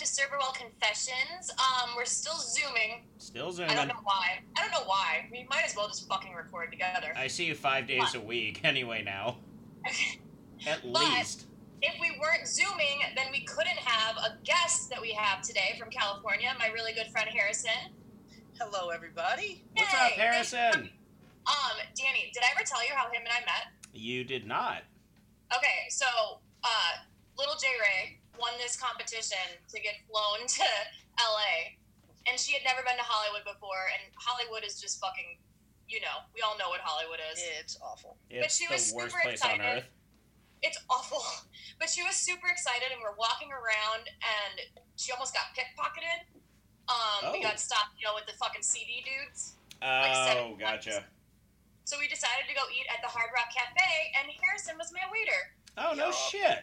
to Serverwell Confessions. Um, we're still zooming. Still zooming. I don't know why. I don't know why. We might as well just fucking record together. I see you five days a week anyway now. At But- least. if we weren't zooming, then we couldn't have a guest that we have today from California, my really good friend Harrison. Hello, everybody. What's up, Harrison? Um, Danny, did I ever tell you how him and I met? You did not. Okay, so uh, little J Ray won this competition to get flown to LA, and she had never been to Hollywood before, and Hollywood is just fucking, you know, we all know what Hollywood is. It's awful. It's she the was worst super place on excited. earth. It's awful, but she was super excited, and we're walking around, and she almost got pickpocketed. Um, we Oh. got stopped, you know, with the fucking CD dudes. Oh, seven gotcha. So we decided to go eat at the Hard Rock Cafe, and Harrison was my waiter. Oh no Yeah. shit.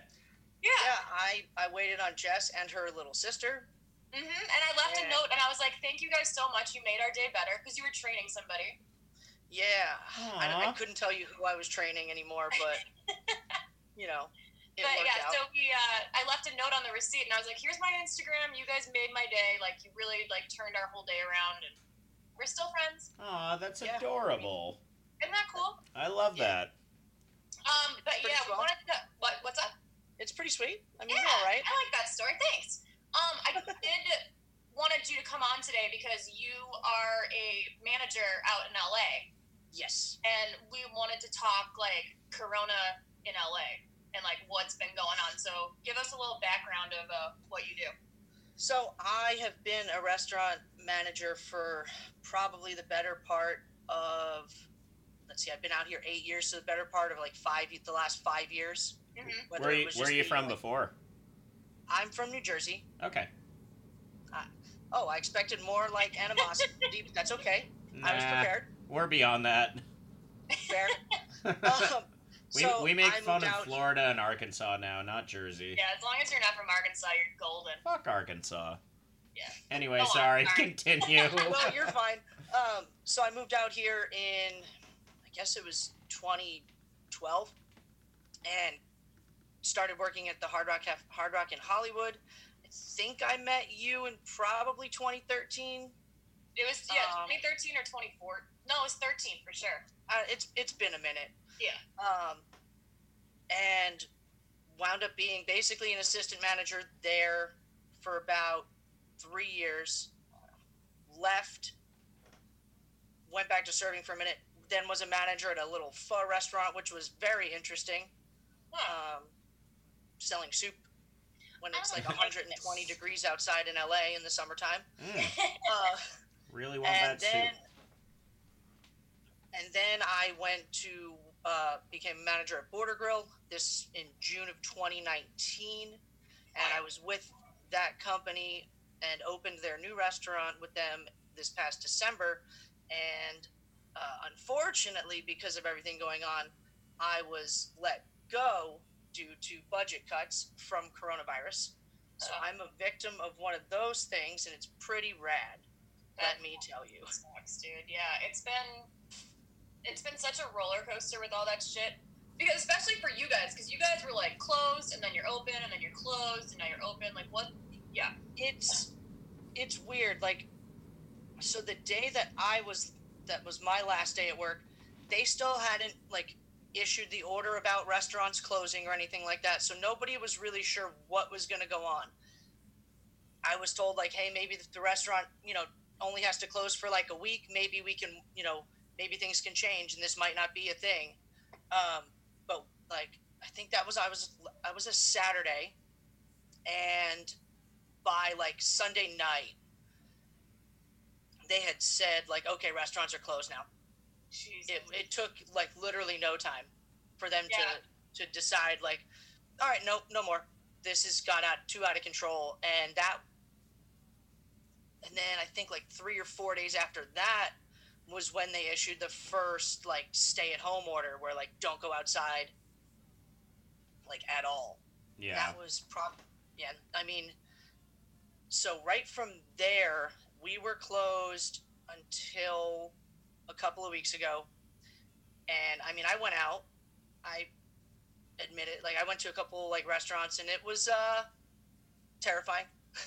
Yeah. Yeah, I, I waited on Jess and her little sister. hmm And I left a note, and I was like, "Thank you guys so much. You made our day better because you were training somebody." Yeah, I, I couldn't tell you who I was training anymore, but you know, it but yeah, out. so we, uh, I left a note on the receipt, and I was like, "Here's my Instagram. You guys made my day. Like, you really like turned our whole day around, and we're still friends. Aw, that's Yeah. adorable. Isn't that cool?" I love Yeah. that. Um, but Pretty yeah, we wanted to. What? What's up? It's pretty sweet. I mean, Yeah, all right. I like that story. Thanks. Um, I did wanted you to come on today because you are a manager out in LA, Yes. and we wanted to talk like Corona in LA and like what's been going on. So give us a little background of uh, what you do. So I have been a restaurant manager for probably the better part of. Let's see, I've been out here eight years, so the better part of like five, the last five years. Hmm Where you, where are you from like- before? I'm from New Jersey. Okay. Oh, I expected more like animosity. That's okay. I was Nah, prepared. We're beyond that. Fair. Um, we, so we make I fun of out- Florida and Arkansas now, not Jersey. Yeah, as long as you're not from Arkansas, you're golden. Fuck Arkansas. Yeah. Anyway, Go on, sorry. sorry. Continue. no, you're fine. Um, so I moved out here in, I guess it was 2012, and started working at the Hard Rock Hard Rock in Hollywood. I think I met you in probably 2013. It was yeah, Um, 2013 or 24. No, it was 13 for sure. Uh, it's it's been a minute. Yeah. Um, and wound up being basically an assistant manager there for about three years. Left, went back to serving for a minute. Then was a manager at a little pho restaurant, which was very interesting. Huh. Um, selling soup when it's like 120 degrees outside in LA in the summertime. Mm, Uh, really want and that then soup. and then I went to uh, became manager at Border Grill this in June of 2019, and I was with that company and opened their new restaurant with them this past December, and uh, unfortunately, because of everything going on, I was let go due to budget cuts from coronavirus. So Oh. I'm a victim of one of those things, and it's pretty rad. Let me tell you. sucks, dude. Yeah, it's been it's been such a roller coaster with all that shit. Because especially for you guys, because you guys were like closed and then you're open and then you're closed and now you're open. Like what? Yeah. it's it's weird like so the day that i was that was my last day at work they still hadn't like issued the order about restaurants closing or anything like that. So nobody was really sure what was going to go on. I was told like hey maybe the restaurant you know only has to close for like a week. Maybe we can you know maybe things can change and this might not be a thing. Um, but like i think that was i was i was a saturday and by like Sunday night, they had said like, okay, restaurants are closed now. Jesus. It, it took like literally no time for them Yeah. to to decide like, all right, no, no more. This has got out too out of control, and that, and then I think like three or four days after that was when they issued the first like stay at home order, where like don't go outside, like at all Yeah. that was prob yeah i mean so right from there we were closed until a couple of weeks ago and i mean i went out i admit it like i went to a couple like restaurants and it was uh terrifying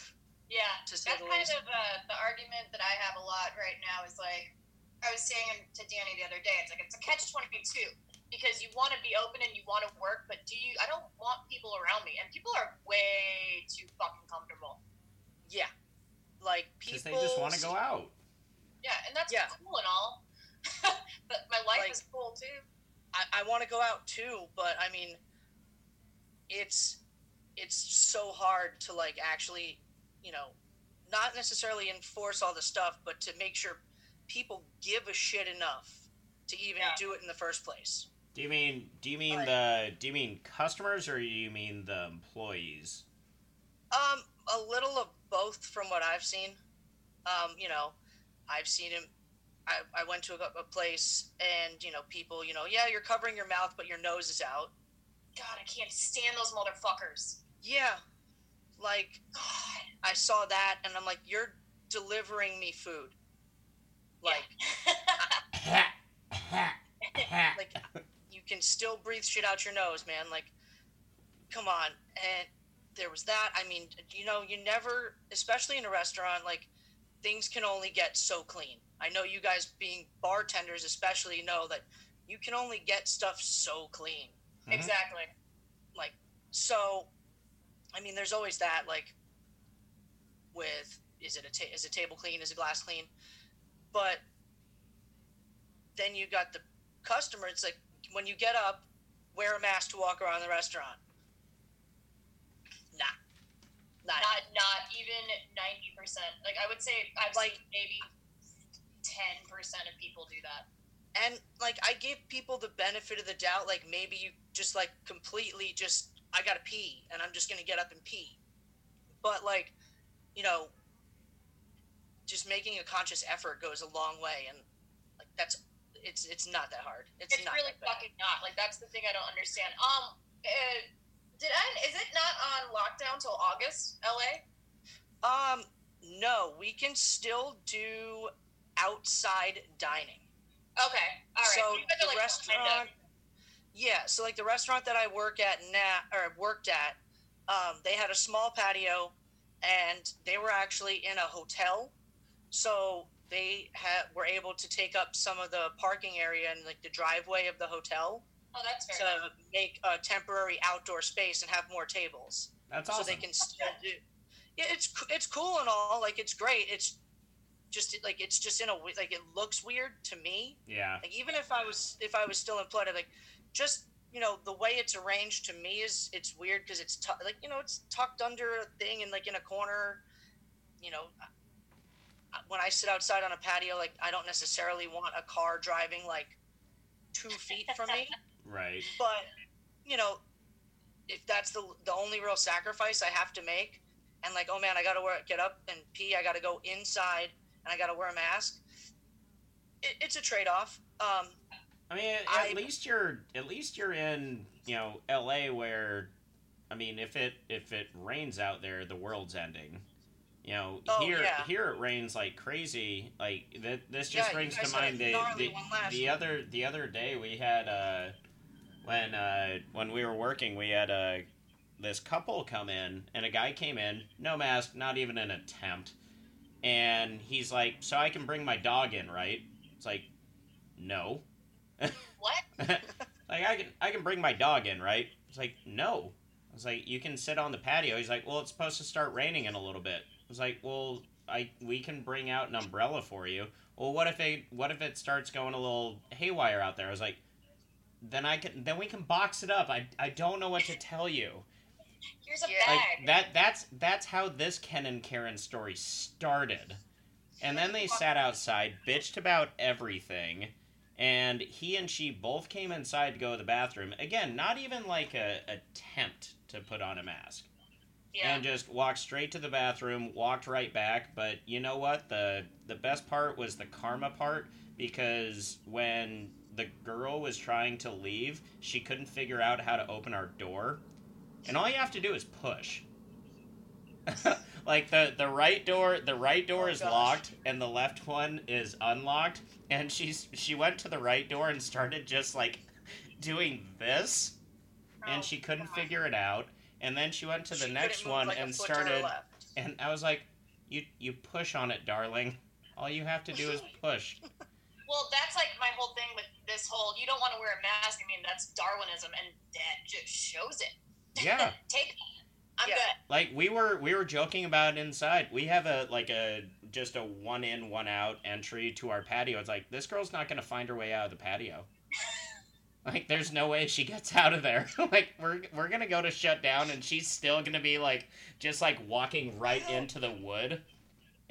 Yeah, To say that's the kind of uh, the argument that I have a lot right now is like I was saying to Danny the other day. It's like it's a catch twenty two because you want to be open and you want to work, but do you? I don't want people around me, and people are way too fucking comfortable. Yeah, like people. Because they just want to go out. Yeah, and that's Yeah. cool and all, but my life Like- is cool too. I, I want to go out too, but I mean, it's it's so hard to like actually, you know, not necessarily enforce all the stuff, but to make sure people give a shit enough to even Yeah. do it in the first place. Do you mean do you mean Right. the do you mean customers or do you mean the employees? Um, a little of both from what I've seen. Um, you know, I've seen him. I, I went to a, a place and you know people you know yeah you're covering your mouth but your nose is out God, I can't stand those motherfuckers. yeah like God. I saw that and I'm like, you're delivering me food. Like, like you can still breathe shit out your nose, man. Like, come on. And there was that. I mean, you know, you never, especially in a restaurant, like things can only get so clean. I know you guys being bartenders, especially, know that you can only get stuff so clean. Mhm. exactly. Like, so, I mean, there's always that. Like, with is it a ta- is a table clean? Is a glass clean? But then you got the customer. It's like when you get up, wear a mask to walk around the restaurant. Nah, not, Not not even ninety percent. Like I would say, I've Like- seen maybe ten percent of people do that. and like I give people the benefit of the doubt. Like maybe you just like completely just I gotta pee and I'm just gonna get up and pee. But like, you know, just making a conscious effort goes a long way, and like that's it's it's not that hard. It's, It's not really fucking not. Like that's the thing I don't understand. Um, uh, did I? Is it not on lockdown till August? LA. Um, no, we can still do outside dining. Okay. All right. So you guys are, the like, restaurant, behind us. yeah. So like the restaurant that I work at now or worked at, um, they had a small patio, and they were actually in a hotel, so they had were able to take up some of the parking area and like the driveway of the hotel Oh, that's fair. to make a temporary outdoor space and have more tables. That's awesome. so they can still do. Yeah, it's it's cool and all. Like it's great. It's just like it's just in a w- like it looks weird to me. yeah. Like even if I was if I was still employed, I'd like just you know the way it's arranged to me is it's weird because it's tu- like you know it's tucked under a thing and like in a corner. You know, when I sit outside on a patio, like I don't necessarily want a car driving like two feet from me Right. but you know if that's the the only real sacrifice i have to make and like oh man i gotta wear, get up and pee i gotta go inside and i gotta wear a mask it, it's a trade-off um I mean, at I- least you're at least you're in you know L.A. where, I mean, if it if it rains out there, the world's ending. You know, Oh, here yeah. here it rains like crazy. Like th- this just Yeah, brings to a mind the the, the other the other day we had uh when uh when we were working we had uh this couple come in and a guy came in no mask not even an attempt and he's like so I can bring my dog in right it's like no what? like I can I can bring my dog in, right? It's like no. I was like, you can sit on the patio. He's like, well, it's supposed to start raining in a little bit. I was like, well, I we can bring out an umbrella for you. Well, what if it what if it starts going a little haywire out there? I was like, then I can then we can box it up. I I don't know what to tell you. Here's a Yeah. bag. Like that that's that's how this Ken and Karen story started. And then they sat outside, bitched about everything, and he and she both came inside to go to the bathroom. Again, not even like a attempt to put on a mask. yeah. And just walked straight to the bathroom, walked right back. But you know what? The the best part was the karma part because when the girl was trying to leave, she couldn't figure out how to open our door. And all you have to do is push. like the the right door the right door Oh, is gosh. locked and the left one is unlocked and she's she went to the right door and started just like doing this and Oh, she couldn't God. figure it out and then she went to the she next one like, and foot to her started and I was like, You you push on it, darling. All you have to do is push. Well, that's like my whole thing with this whole you don't want to wear a mask. I mean, that's Darwinism, and Dad just shows it. Yeah. Take. I'm Yeah. good. Like we were we were joking about inside. We have a like a just a one in one out entry to our patio. It's like this girl's not gonna find her way out of the patio. like there's no way she gets out of there. like we're we're gonna go to shut down and she's still gonna be like just like walking right into the wood.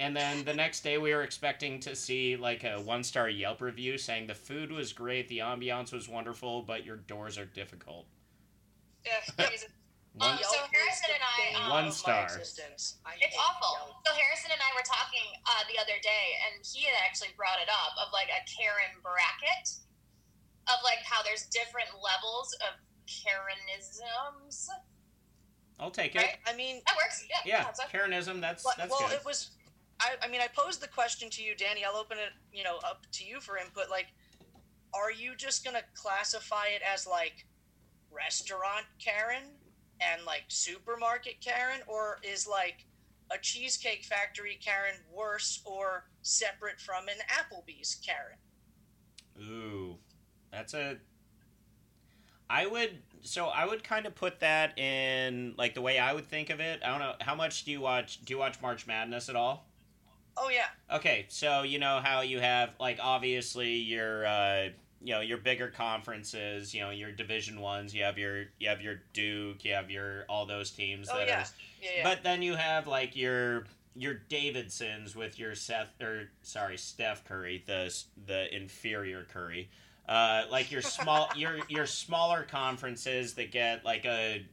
And then the next day we were expecting to see like a one star Yelp review saying the food was great, the ambiance was wonderful, but your doors are difficult. Yeah, Jesus. One, Um, so Harrison and I, um, One star. It's awful. Yelp. So Harrison and I were talking uh, the other day, and he had actually brought it up of like a Karen bracket of like how there's different levels of Karenisms. I'll take it. Right? I mean, That works. Yeah. Yeah, that's it. Karenism. That's But- that's well, good. it was. I, I mean, I posed the question to you, Danny. I'll open it, you know, up to you for input. Like, are you just gonna classify it as like restaurant Karen and like supermarket Karen, or is like a cheesecake factory Karen worse or separate from an Applebee's Karen? Ooh, that's a. I would so I would kind of put that in like the way I would think of it. I don't know how much do you watch? Do you watch March Madness at all? Oh yeah, Okay, so you know how you have like obviously your uh, you know your bigger conferences, you know your Division ones. You have your you have your Duke, you have your all those teams Oh, that yeah. are yeah, yeah. But then you have like your your Davidsons with your Seth or sorry Steph Curry, the the inferior Curry. Uh, like your small your your smaller conferences that get like a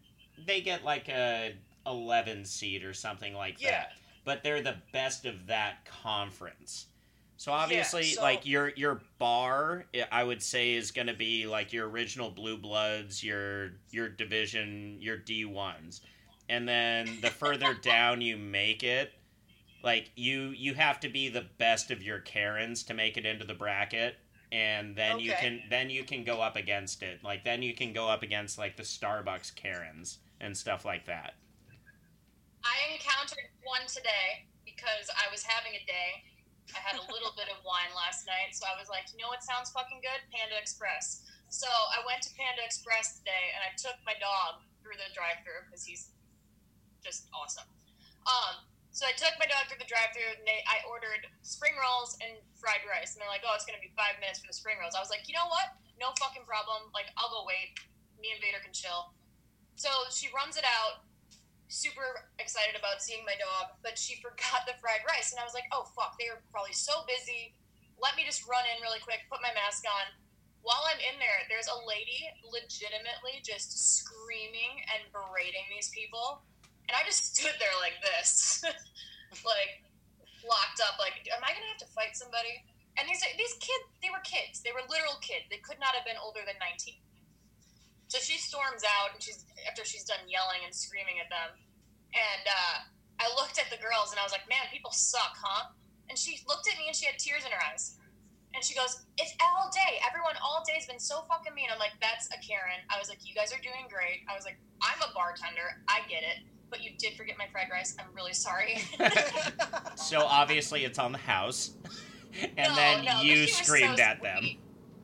they get like a 11 seed or something like Yeah. that. But they're the best of that conference. So obviously, so- like your your bar, eh, I would say is going to be like your original blue bloods, your your division, your D ones, and then the further down you make it, like you you have to be the best of your Karens to make it into the bracket, and then you can then you can go up against it. Like then you can go up against like the Starbucks Karens and stuff like that. I encountered one today because I was having a day. I had a little bit of wine last night, so I was like, you know what sounds fucking good? Panda Express. So I went to Panda Express today, and I took my dog through the drive-through because he's just awesome. Um, so I took my dog through the drive-through, and they, I ordered spring rolls and fried rice, and they're like, oh, it's gonna be five minutes for the spring rolls. I was like, you know what? No fucking problem. Like, I'll go wait. Me and Vader can chill. So she runs it out super excited about seeing my dog, but she forgot the fried rice. And I was like, oh, fuck, they were probably so busy. Let me just run in really quick, put my mask on. While I'm in there, there's a lady legitimately just screaming and berating these people. And I just stood there like this, like locked up, like, am I going to have to fight somebody? And these, these kids, they were kids. They were literal kids. They could not have been older than 19. So she storms out, and she's after she's done yelling and screaming at them. And uh, I looked at the girls, and I was like, "Man, people suck, huh?" And she looked at me, and she had tears in her eyes. And she goes, "It's all day. Everyone all day has been so fucking mean." I'm like, "That's a Karen." I was like, "You guys are doing great." I was like, "I'm a bartender. I get it." But you did forget my fried rice. I'm really sorry. So obviously it's on the house, and No, then no, you screamed so at them.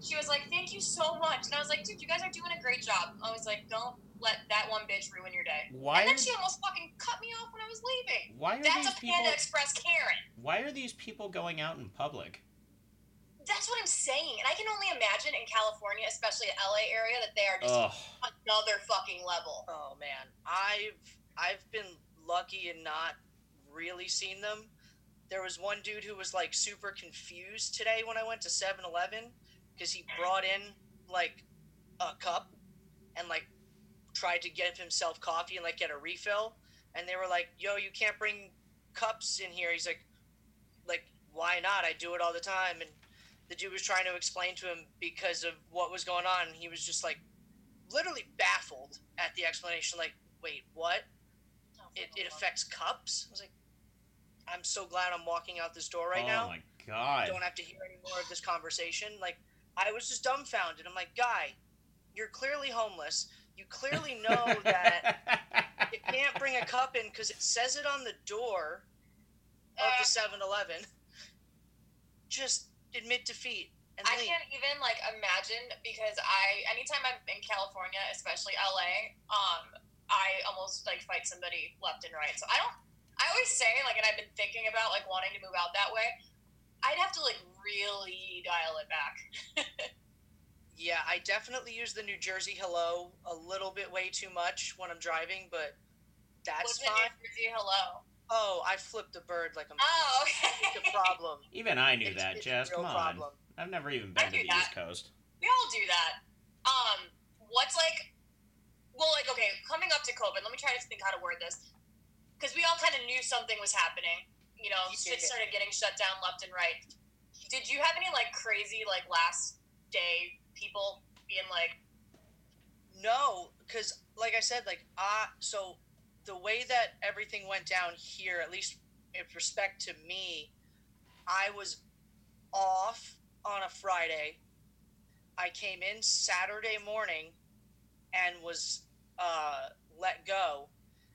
Sweet. She was like, "Thank you so much," and I was like, "Dude, you guys are doing a great job." I was like, "Don't let that one bitch ruin your day." Why and then she almost fucking cut me off when I was leaving. why are That's these a Panda people Express Karen. why are these people going out in public? That's what I'm saying, and I can only imagine in California, especially the LA area, that they are just Ugh. another fucking level. Oh man, I've I've been lucky and not really seen them. There was one dude who was like super confused today when I went to 7-Eleven because he brought in like a cup and like tried to get himself coffee and like get a refill and they were like, "Yo, you can't bring cups in here." He's like like why not? I do it all the time and the dude was trying to explain to him because of what was going on and he was just like literally baffled at the explanation like wait what it, it affects cups i was like i'm so glad i'm walking out this door right now. oh now my god. don't have to hear any more of this conversation like i was just dumbfounded i'm like guy you're clearly homeless you clearly know that you can't bring a cup in because it says it on the door of Uh, the 7-Eleven. Just admit defeat and I leave. can't even like imagine because I anytime I'm in California, especially LA, um, I almost like fight somebody left and right. So I don't. I always say like, and I've been thinking about like wanting to move out that way. I'd have to like really dial it back. Yeah, I definitely use the New Jersey hello a little bit way too much when I'm driving, but that's What's fine. New Jersey hello? Oh, I flipped a bird like I'm Oh, it's okay. a problem. Even I knew It's- that, it's a Jess. real Come on. problem. I've never even I been to the that. East Coast. we all do that. Um, what's like, well, like okay, coming up to COVID. Let me try to think how to word this, because we all kind of knew something was happening. You know, shit started getting shut down left and right. Did you have any like crazy like last day people being like, No, because like I said, like uh so the way that everything went down here, at least with respect to me, I was off on a Friday. I came in Saturday morning and was uh, let go,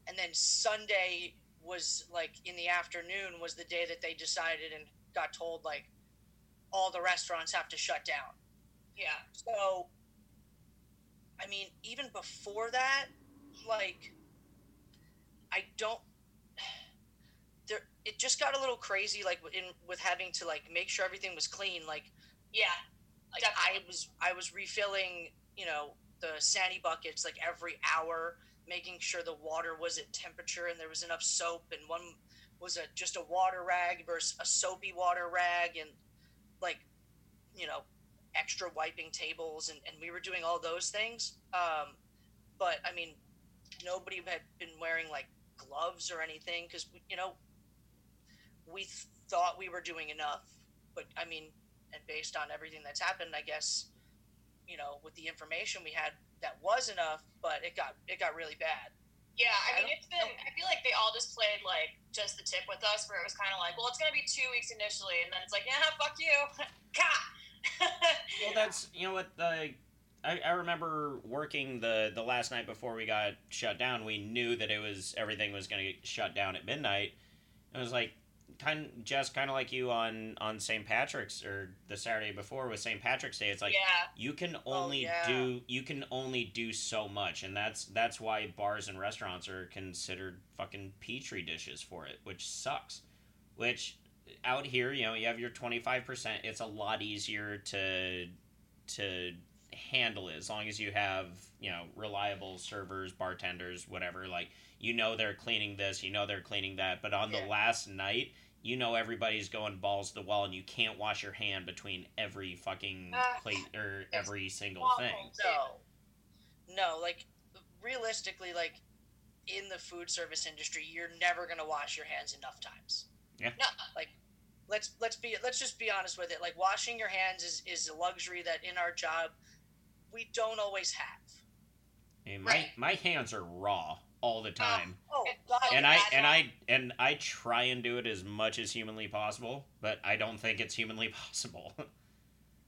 and then Sunday was like in the afternoon was the day that they decided and got told like all the restaurants have to shut down. yeah, So, I mean, even before that, like, I don't. There, it just got a little crazy, like in with having to like make sure everything was clean. Like, yeah, like I was, I was refilling, you know, the sani buckets like every hour, making sure the water was at temperature and there was enough soap, and one was a just a water rag versus a soapy water rag, and like, you know, extra wiping tables, and, and we were doing all those things. Um, but I mean, nobody had been wearing like gloves or anything because you know we th- thought we were doing enough, but I mean, and based on everything that's happened, I guess, you know, with the information we had, that was enough, but it got it got really bad. Yeah. I I mean, don't it's been. I feel like they all just played like just the tip with us, where it was kind of like, well, it's gonna be two weeks initially, and then it's like, yeah, fuck you, Ka. Well, that's you know what the. I, I remember working the the last night before we got shut down. We knew that it was everything was going to get shut down at midnight. It was like kind just kind of like you on on St. Patrick's or the Saturday before with St. Patrick's Day. It's like yeah, you can oh, only yeah. do you can only do so much, and that's that's why bars and restaurants are considered fucking petri dishes for it, which sucks. Which out here, you know, you have your twenty five percent. It's a lot easier to to handle it as long as you have you know reliable servers, bartenders, whatever. Like you know they're cleaning this, you know they're cleaning that. But on Yeah. the last night, you know everybody's going balls to the wall, and you can't wash your hand between every fucking Ah, plate or every single awful. thing. No, no, like realistically, like in the food service industry, you're never gonna wash your hands enough times. Yeah. No, like Let's let's be let's just be honest with it. Like washing your hands is is a luxury that in our job we don't always have. And my Right. my hands are raw all the time. Oh It's God, and I and. I and I try and do it as much as humanly possible, but I don't think it's humanly possible.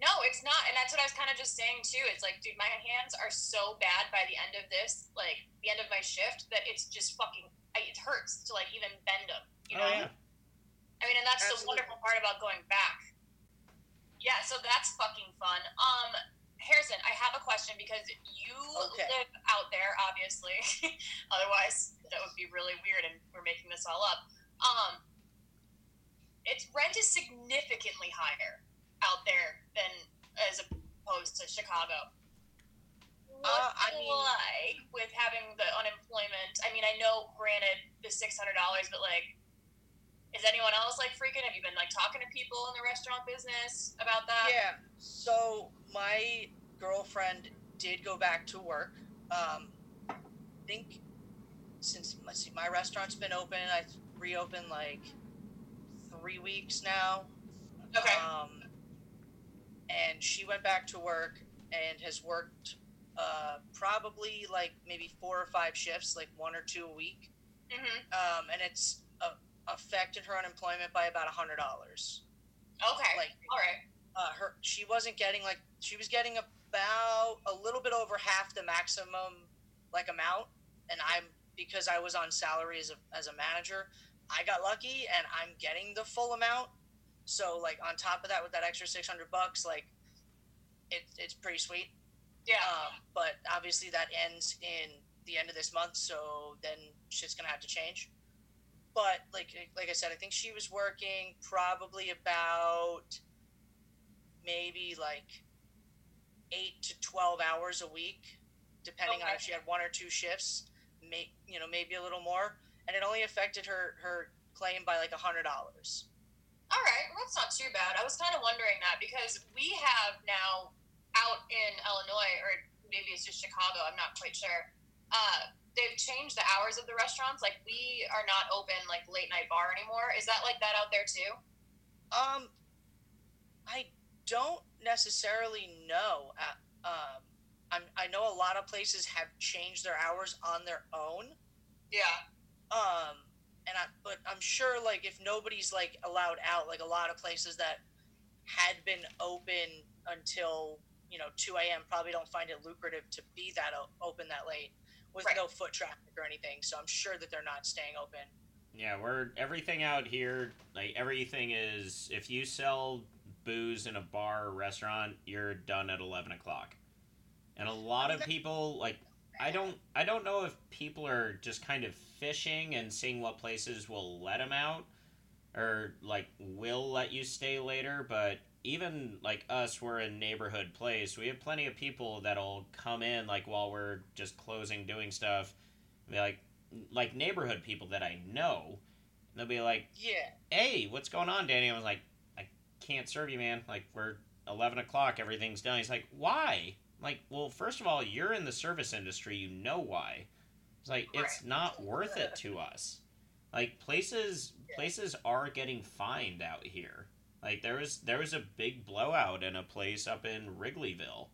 No, it's not, and that's what I was kind of just saying too. It's like, dude, my hands are so bad by the end of this, like the end of my shift, that it's just fucking. I, it hurts to like even bend them. You know. oh yeah. I mean, and that's the wonderful part about going back. Yeah, so that's fucking fun. Um, Harrison, I have a question because you Okay. live out there, obviously. Otherwise, that would be really weird, and we're making this all up. Um, its rent is significantly higher out there than as opposed to Chicago. Uh, I mean- like with having the unemployment? I mean, I know, granted, the six hundred dollars, but like, is anyone else like freaking? Have you been like talking to people in the restaurant business about that? Yeah. So my girlfriend did go back to work. Um, I think since let's see, my restaurant's been open, I reopened like three weeks now. Okay. Um, and she went back to work and has worked uh, probably like maybe four or five shifts, like one or two a week. Mm-hmm. Um, and it's affected her unemployment by about a hundred dollars. Okay. Like All right. uh, her she wasn't getting like she was getting about a little bit over half the maximum like amount and i'm because i was on salary as a, as a manager I got lucky and I'm getting the full amount. So like on top of that, with that extra six hundred bucks, like it, it's pretty sweet. Yeah. Um, but obviously that ends in the end of this month, so then shit's gonna have to change. But like like I said, I think she was working probably about maybe like eight to twelve hours a week, depending on if she had one or two shifts. May you know maybe a little more, and it only affected her her claim by like a hundred dollars. All right, well, that's not too bad. I was kind of wondering that because we have now out in Illinois, or maybe it's just Chicago. I'm not quite sure. Uh, they've changed the hours of the restaurants. Like we are not open like late night bar anymore. Is that like that out there too? Um, I don't necessarily know. Uh, Um, I'm, I know a lot of places have changed their hours on their own. Yeah. Um, and I, but I'm sure like if nobody's like allowed out, like a lot of places that had been open until you know 2 a.m. probably don't find it lucrative to be that o- open that late with Right. no foot traffic or anything. So I'm sure that they're not staying open. Yeah, we're everything out here. Like everything is, if you sell booze in a bar or restaurant, you're done at eleven o'clock. And a lot of people like, I don't, I don't know if people are just kind of fishing and seeing what places will let them out, or like will let you stay later. But even like us, we're a neighborhood place. We have plenty of people that'll come in like while we're just closing, doing stuff. Be like, like neighborhood people that I know. They'll be like, Yeah. "Hey, what's going on, Danny?" I was like, "I can't serve you, man. Like we're eleven o'clock, everything's done." He's like, "Why?" I'm like, well, first of all, you're in the service industry. You know why. It's like it's not worth it to us. Like places, places are getting fined out here. Like there was there was a big blowout in a place up in Wrigleyville.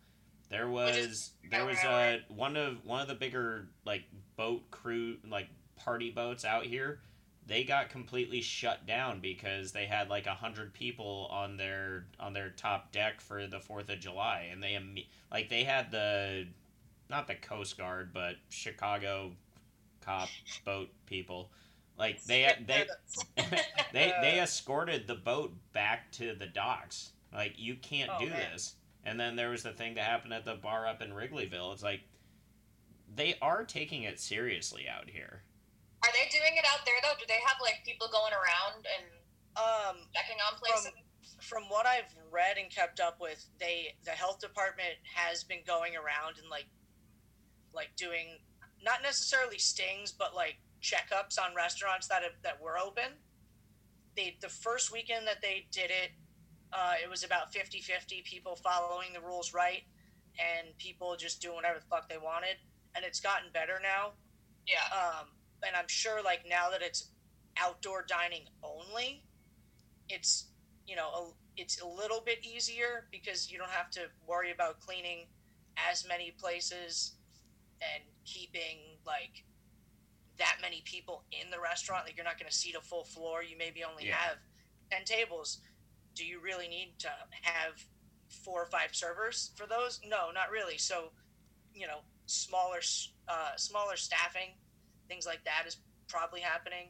There was there was a uh, one of one of the bigger like boat crew like party boats out here. They got completely shut down because they had like a hundred people on their on their top deck for the Fourth of July, and they like they had the not the Coast Guard but Chicago cop boat people. Like they they they they escorted the boat back to the docks. Like you can't Oh, do man. this. And then there was the thing that happened at the bar up in Wrigleyville. It's like they are taking it seriously out here. Are they doing it out there though? Do they have like people going around and Um, checking on places? from what I've read and kept up with, they the health department has been going around and like like doing not necessarily stings, but like checkups on restaurants that have, that were open. They the first weekend that they did it, uh, it was about 50-50 people following the rules right and people just doing whatever the fuck they wanted. And it's gotten better now. yeah. Um, and I'm sure like now that it's outdoor dining only, it's you know a, it's a little bit easier because you don't have to worry about cleaning as many places and keeping like that many people in the restaurant. Like you're not going to seat a full floor. You maybe only Yeah. have ten tables. Do you really need to have four or five servers for those? No, not really. So, you know, smaller uh, smaller staffing, things like that is probably happening.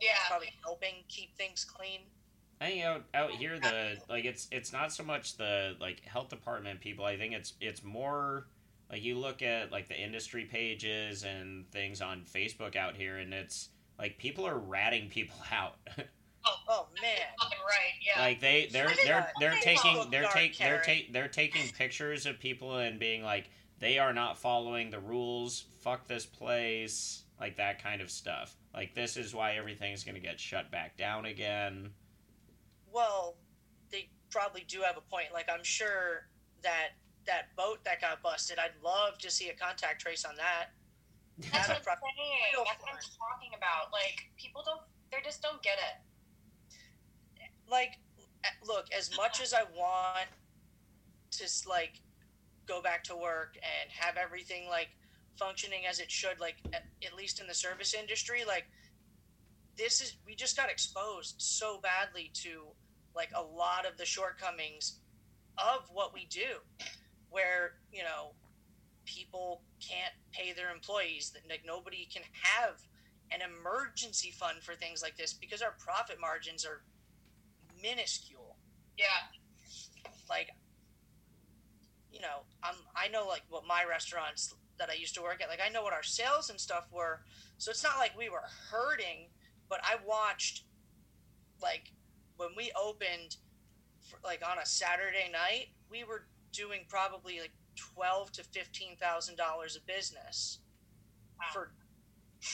Yeah. Probably helping keep things clean. I think out out here the like it's it's not so much the like health department people. I think it's it's more like you look at like the industry pages and things on Facebook out here, and it's like people are ratting people out. Oh, oh man, Fucking right. Yeah. like they they're I think they're they're taking they're dark take they're carry. take they're taking pictures of people and being like they are not following the rules. Fuck this place. Like that kind of stuff. Like this is why everything's gonna get shut back down again. well, they probably do have a point. Like I'm sure that that boat that got busted, I'd love to see a contact trace on that. That's what I'm saying. That's what I'm talking about. Like people don't. They just don't get it. like look as much as i want to like go back to work and have everything like functioning as it should like at, at least in the service industry like this is we just got exposed so badly to like a lot of the shortcomings of what we do where you know people can't pay their employees that like nobody can have an emergency fund for things like this because our profit margins are minuscule. Yeah. Like, you know, I'm I know like what my restaurants that I used to work at, like I know what our sales and stuff were. So it's not like we were hurting, but I watched like when we opened for, like on a Saturday night, we were doing probably like twelve to fifteen thousand dollars a business Wow. for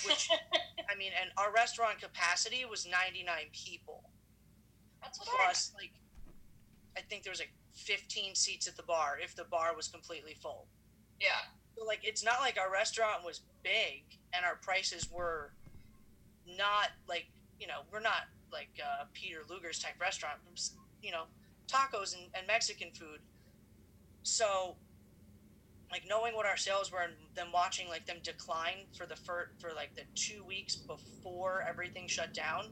which I mean, and our restaurant capacity was ninety nine people That's what I plus like I think there was like fifteen seats at the bar if the bar was completely full. Yeah. So like it's not like our restaurant was big and our prices were not like you know we're not like uh, Peter Luger's type restaurant. You know tacos and, and Mexican food. So like knowing what our sales were and then watching like them decline for the fir- for like the two weeks before everything shut down,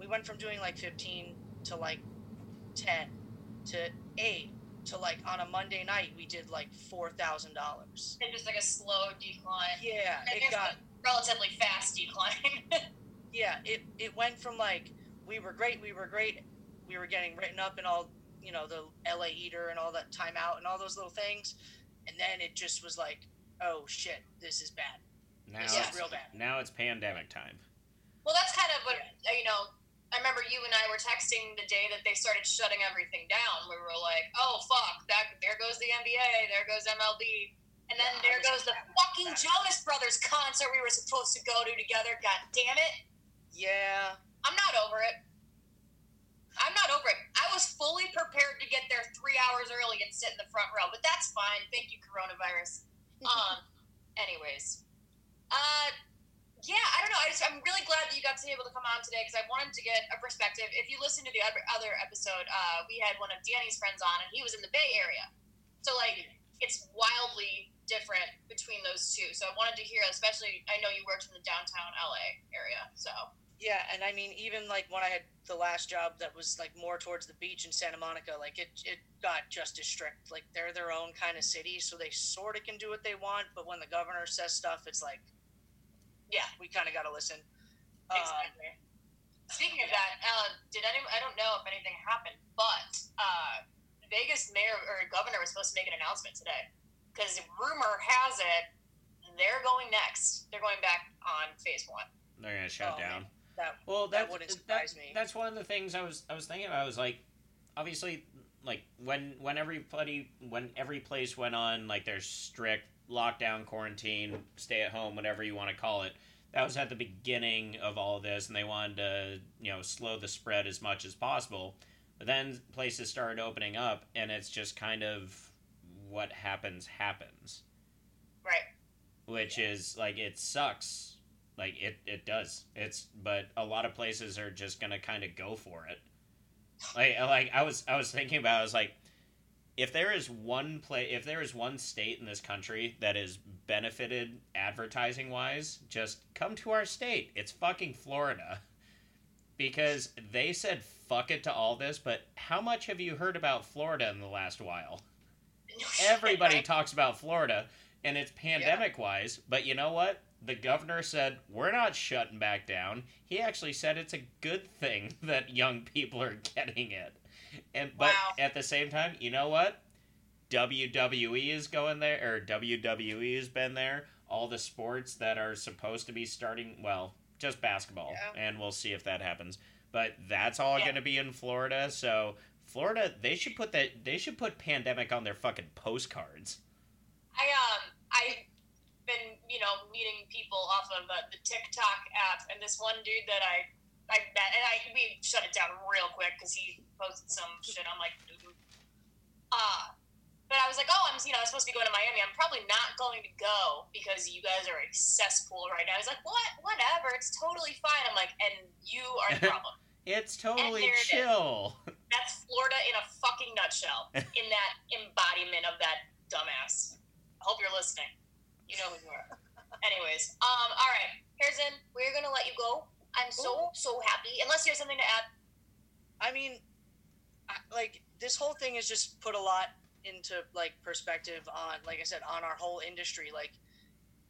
we went from doing like fifteen to like ten to eight to like on a Monday night we did like four thousand dollars. It's just like a slow decline. Yeah, it got relatively fast decline. yeah, it it went from like we were great, we were great, we were getting written up in all you know the LA Eater and all that Time Out and all those little things, and then it just was like, oh shit, this is bad. Now This Yeah. is real bad. now it's pandemic time. well, that's kind of what uh, you know. I remember you and I were texting the day that they started shutting everything down. We were like, "Oh fuck, that there goes the NBA, there goes MLB, and then Yeah, there goes the fucking that. Jonas Brothers concert we were supposed to go to together. God damn it! Yeah, I'm not over it. I'm not over it. I was fully prepared to get there three hours early and sit in the front row, but that's fine. Thank you, coronavirus. Um, anyways, uh, yeah, I don't know. I just, I'm really glad that you got to be able to come on today because I wanted to get a perspective. If you listen to the other episode, uh, we had one of Danny's friends on, and he was in the Bay Area. So like, it's wildly different between those two. So I wanted to hear, especially I know you worked in the downtown LA area, so yeah, and I mean even like when I had the last job that was like more towards the beach in Santa Monica, like it it got just as strict. Like they're their own kind of city, so they sort of can do what they want, but when the governor says stuff, it's like, Yeah. we kind of got to listen. Uh, Exactly. Speaking of that, uh, did anyone? I don't know if anything happened, but uh, Vegas mayor or governor was supposed to make an announcement today because rumor has it they're going next. They're going back on phase one. They're gonna shut Oh, down. That Well, that that's, wouldn't that- me. That's one of the things I was I was thinking about. I was like, obviously, like when when everybody when every place went on like their strict lockdown, quarantine, stay at home, whatever you want to call it. That was at the beginning of all this, and they wanted to you know slow the spread as much as possible. But then places started opening up, and it's just kind of what happens happens Right. which is like it sucks like it it does. It's but a lot of places are just gonna kind of go for it. Like like i was i was thinking about i was like if there is one play if there is one state in this country that is benefited advertising wise just come to our state. It's fucking florida. Because they said fuck it to all this but how much have you heard about florida in the last while? Everybody talks about Florida and it's pandemic wise, but you know what? The governor said we're not shutting back down. He actually said it's a good thing that young people are getting it. And but Wow. at the same time, you know what? WWE is going there or WWE has been there. All the sports that are supposed to be starting, well, just basketball, Yeah. and we'll see if that happens. But that's all Yeah. going to be in Florida, so Florida, they should put that. They should put pandemic on their fucking postcards. I um I've been you know meeting people off of uh, the TikTok app, and this one dude that I I met, and I we shut it down real quick because he posted some shit. I'm like, "Dude." uh, but I was like, oh, I'm you know I'm supposed to be going to Miami. I'm probably not going to go because you guys are a cesspool right now. He's like, what? Whatever. It's totally fine. I'm like, and you are the problem. It's totally there it is. chill. That's Florida in a fucking nutshell. in that embodiment of that dumbass. I hope you're listening. You know who you are. Anyways, um, all right, Harrison, we're gonna let you go. I'm so so happy. Unless you have something to add. I mean, I, like this whole thing has just put a lot into like perspective on, like I said, on our whole industry. Like,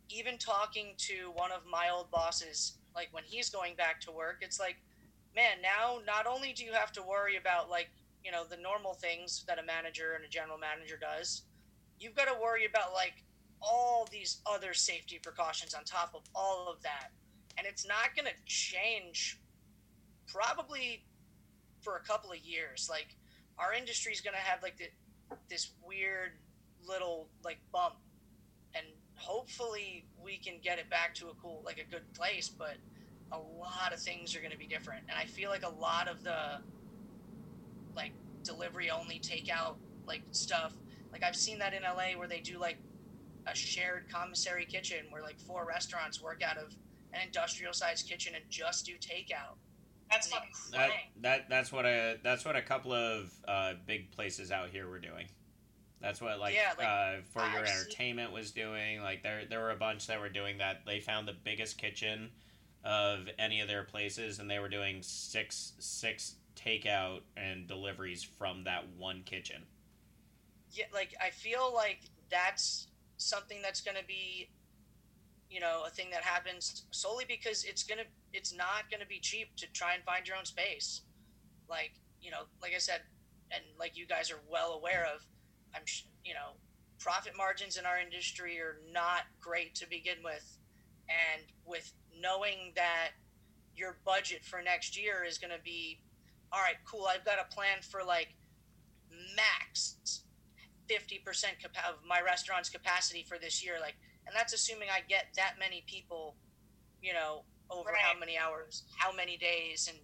even talking to one of my old bosses like when he's going back to work, it's like, man, now not only do you have to worry about like you know the normal things that a manager and a general manager does, you've got to worry about like all these other safety precautions on top of all of that, and it's not going to change probably for a couple of years. Like our industry is going to have like the, this weird little like bump. And hopefully we can get it back to a cool like a good place but a lot of things are going to be different. And i feel like a lot of the like delivery only takeout like stuff like i've seen that in la where they do like a shared commissary kitchen where like four restaurants work out of an industrial sized kitchen and just do takeout That's fucking That, that that's what a that's what a couple of uh, big places out here were doing. That's what like, Yeah, like, uh, for your I've seen- entertainment was doing. Like there there were a bunch that were doing that. They found the biggest kitchen of any of their places, and they were doing six six takeout and deliveries from that one kitchen. yeah, like I feel like that's something that's going to be, you know, a thing that happens solely because it's gonna, it's not going to be cheap to try and find your own space. Like you know, like I said, and like you guys are well aware of, I'm, you know, profit margins in our industry are not great to begin with, and with knowing that your budget for next year is going to be, all right, cool, I've got a plan for like max 50% capa- of my restaurant's capacity for this year like and that's assuming i get that many people you know over how many hours how many days and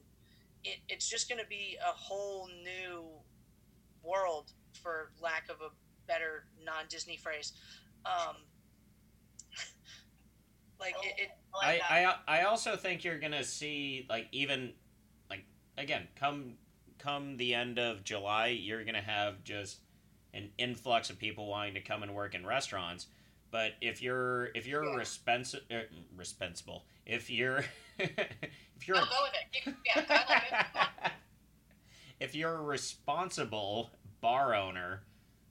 it, it's just going to be a whole new world for lack of a better non-disney phrase um, like it, it I I. I I also think you're gonna see like even like again come come the end of July you're gonna have just an influx of people wanting to come and work in restaurants. But if you're if you're Yeah. er, responsible if you're if you're I'll go with it. Yeah, if you're a responsible bar owner,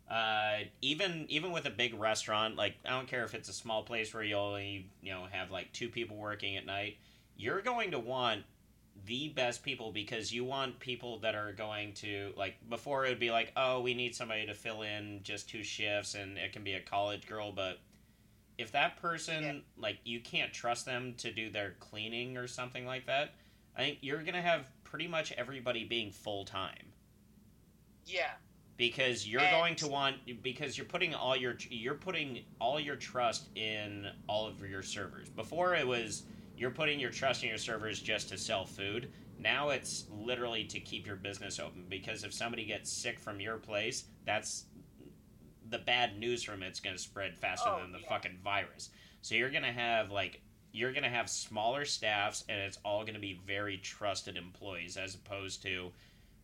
uh, even even with a big restaurant, like I don't care if it's a small place where you only you know have like two people working at night, you're going to want the best people because you want people that are going to like before it would be like oh we need somebody to fill in just two shifts and it can be a college girl but if that person Yeah. like you can't trust them to do their cleaning or something like that i think you're gonna have pretty much everybody being full-time. Yeah. Because you're And- going to want because you're putting all your you're putting all your trust in all of your servers. Before it was you're putting your trust in your servers just to sell food now it's literally to keep your business open because if somebody gets sick from your place that's the bad news from it's going to spread faster Oh, than the yeah. fucking virus so you're going to have like you're going to have smaller staffs and it's all going to be very trusted employees as opposed to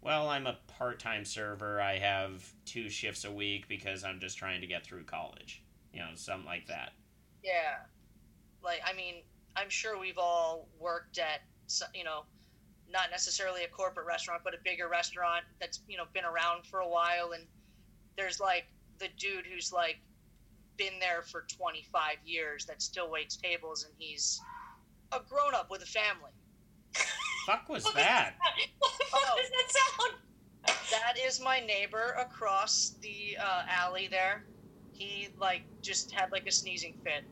well, I'm a part time server. I have two shifts a week because I'm just trying to get through college. You know, something like that. Yeah. Like, I mean, I'm sure we've all worked at, you know, not necessarily a corporate restaurant, but a bigger restaurant that's, you know, been around for a while. And there's like the dude who's like been there for 25 years that still waits tables and he's a grown up with a family. Fuck was that? What the fuck Oh. does that sound? That is my neighbor across the uh, alley there. He like just had like a sneezing fit.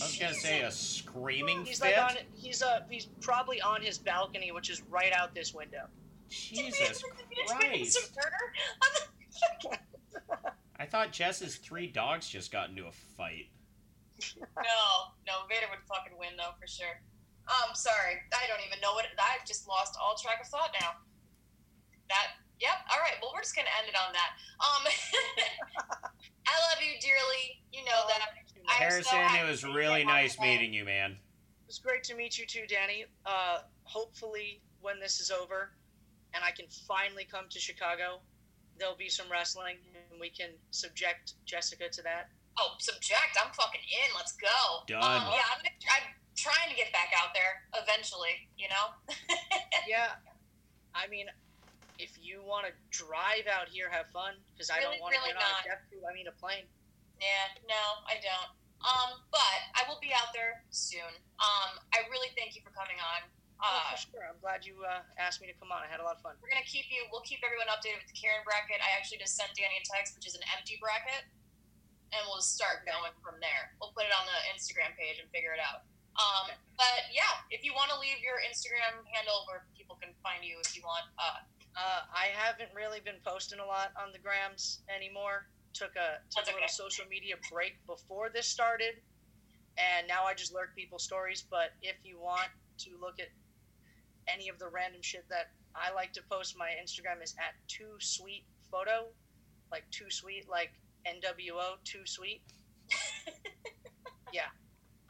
I was gonna say a screaming He's fit. like on he's uh he's probably on his balcony, which is right out this window. Jesus Christ! I thought Jess's three dogs just got into a fight. No, no, Vader would fucking win though for sure. Um, sorry, I don't even know what it, I've just lost all track of thought now. That, yep. All right, well, we're just gonna end it on that. Um, I love you dearly. You know that. I am so Harrison, it was really nice meeting you, man. It was great to meet you too, Danny. Uh, hopefully, when this is over, and I can finally come to Chicago, there'll be some wrestling, and we can subject Jessica to that. Oh, subject. I'm fucking in. Let's go. Done. Um, yeah, I'm, I'm trying to get back out there eventually. You know. yeah, I mean, if you want to drive out here, have fun, because I Really, don't want to really get on not. a jet fuel. I mean, a plane. Yeah. No, I don't. Um, but I will be out there soon. Um, I really thank you for coming on. oh, Uh, for sure. I'm glad you uh, asked me to come on. I had a lot of fun. we're gonna keep you. We'll keep everyone updated with the Karen bracket. I actually just sent Danny a text, which is an empty bracket, and we'll start going from there. We'll put it on the Instagram page and figure it out. Um, but yeah, if you want to leave your Instagram handle where people can find you, if you want, uh, Uh, I haven't really been posting a lot on the grams anymore. Took a took a little social media break before this started, and now I just lurk people's stories. But if you want to look at any of the random shit that I like to post, my Instagram is at too sweet photo, like too sweet, like NWO too sweet. yeah,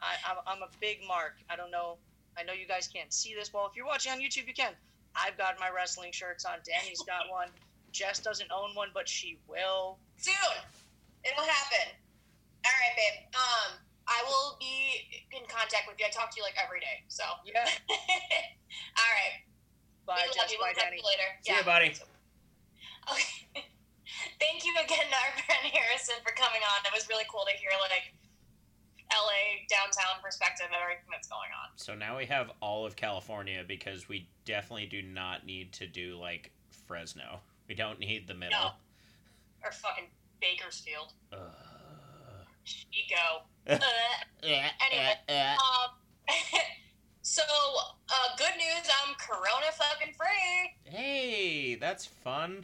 I, I'm, I'm a big mark. I don't know. I know you guys can't see this. Well, if you're watching on YouTube, you can. I've got my wrestling shirts on. Danny's got one. Jess doesn't own one, but she will. Soon it'll happen. All right, babe. Um, I will be in contact with you. I talk to you like every day. So, Yeah. All right. Bye, we love Jess. you. Bye, We'll talk Danny. to you later. See you, buddy. Okay. Thank you again to our friend Harrison for coming on. It was really cool to hear like LA downtown perspective of everything that's going on. So now we have all of California because we definitely do not need to do like Fresno. We don't need the middle. No. Or fucking Bakersfield. Ugh. Ego. Uh, Anyway. um, so, uh, good news, I'm corona fucking free. hey, that's fun.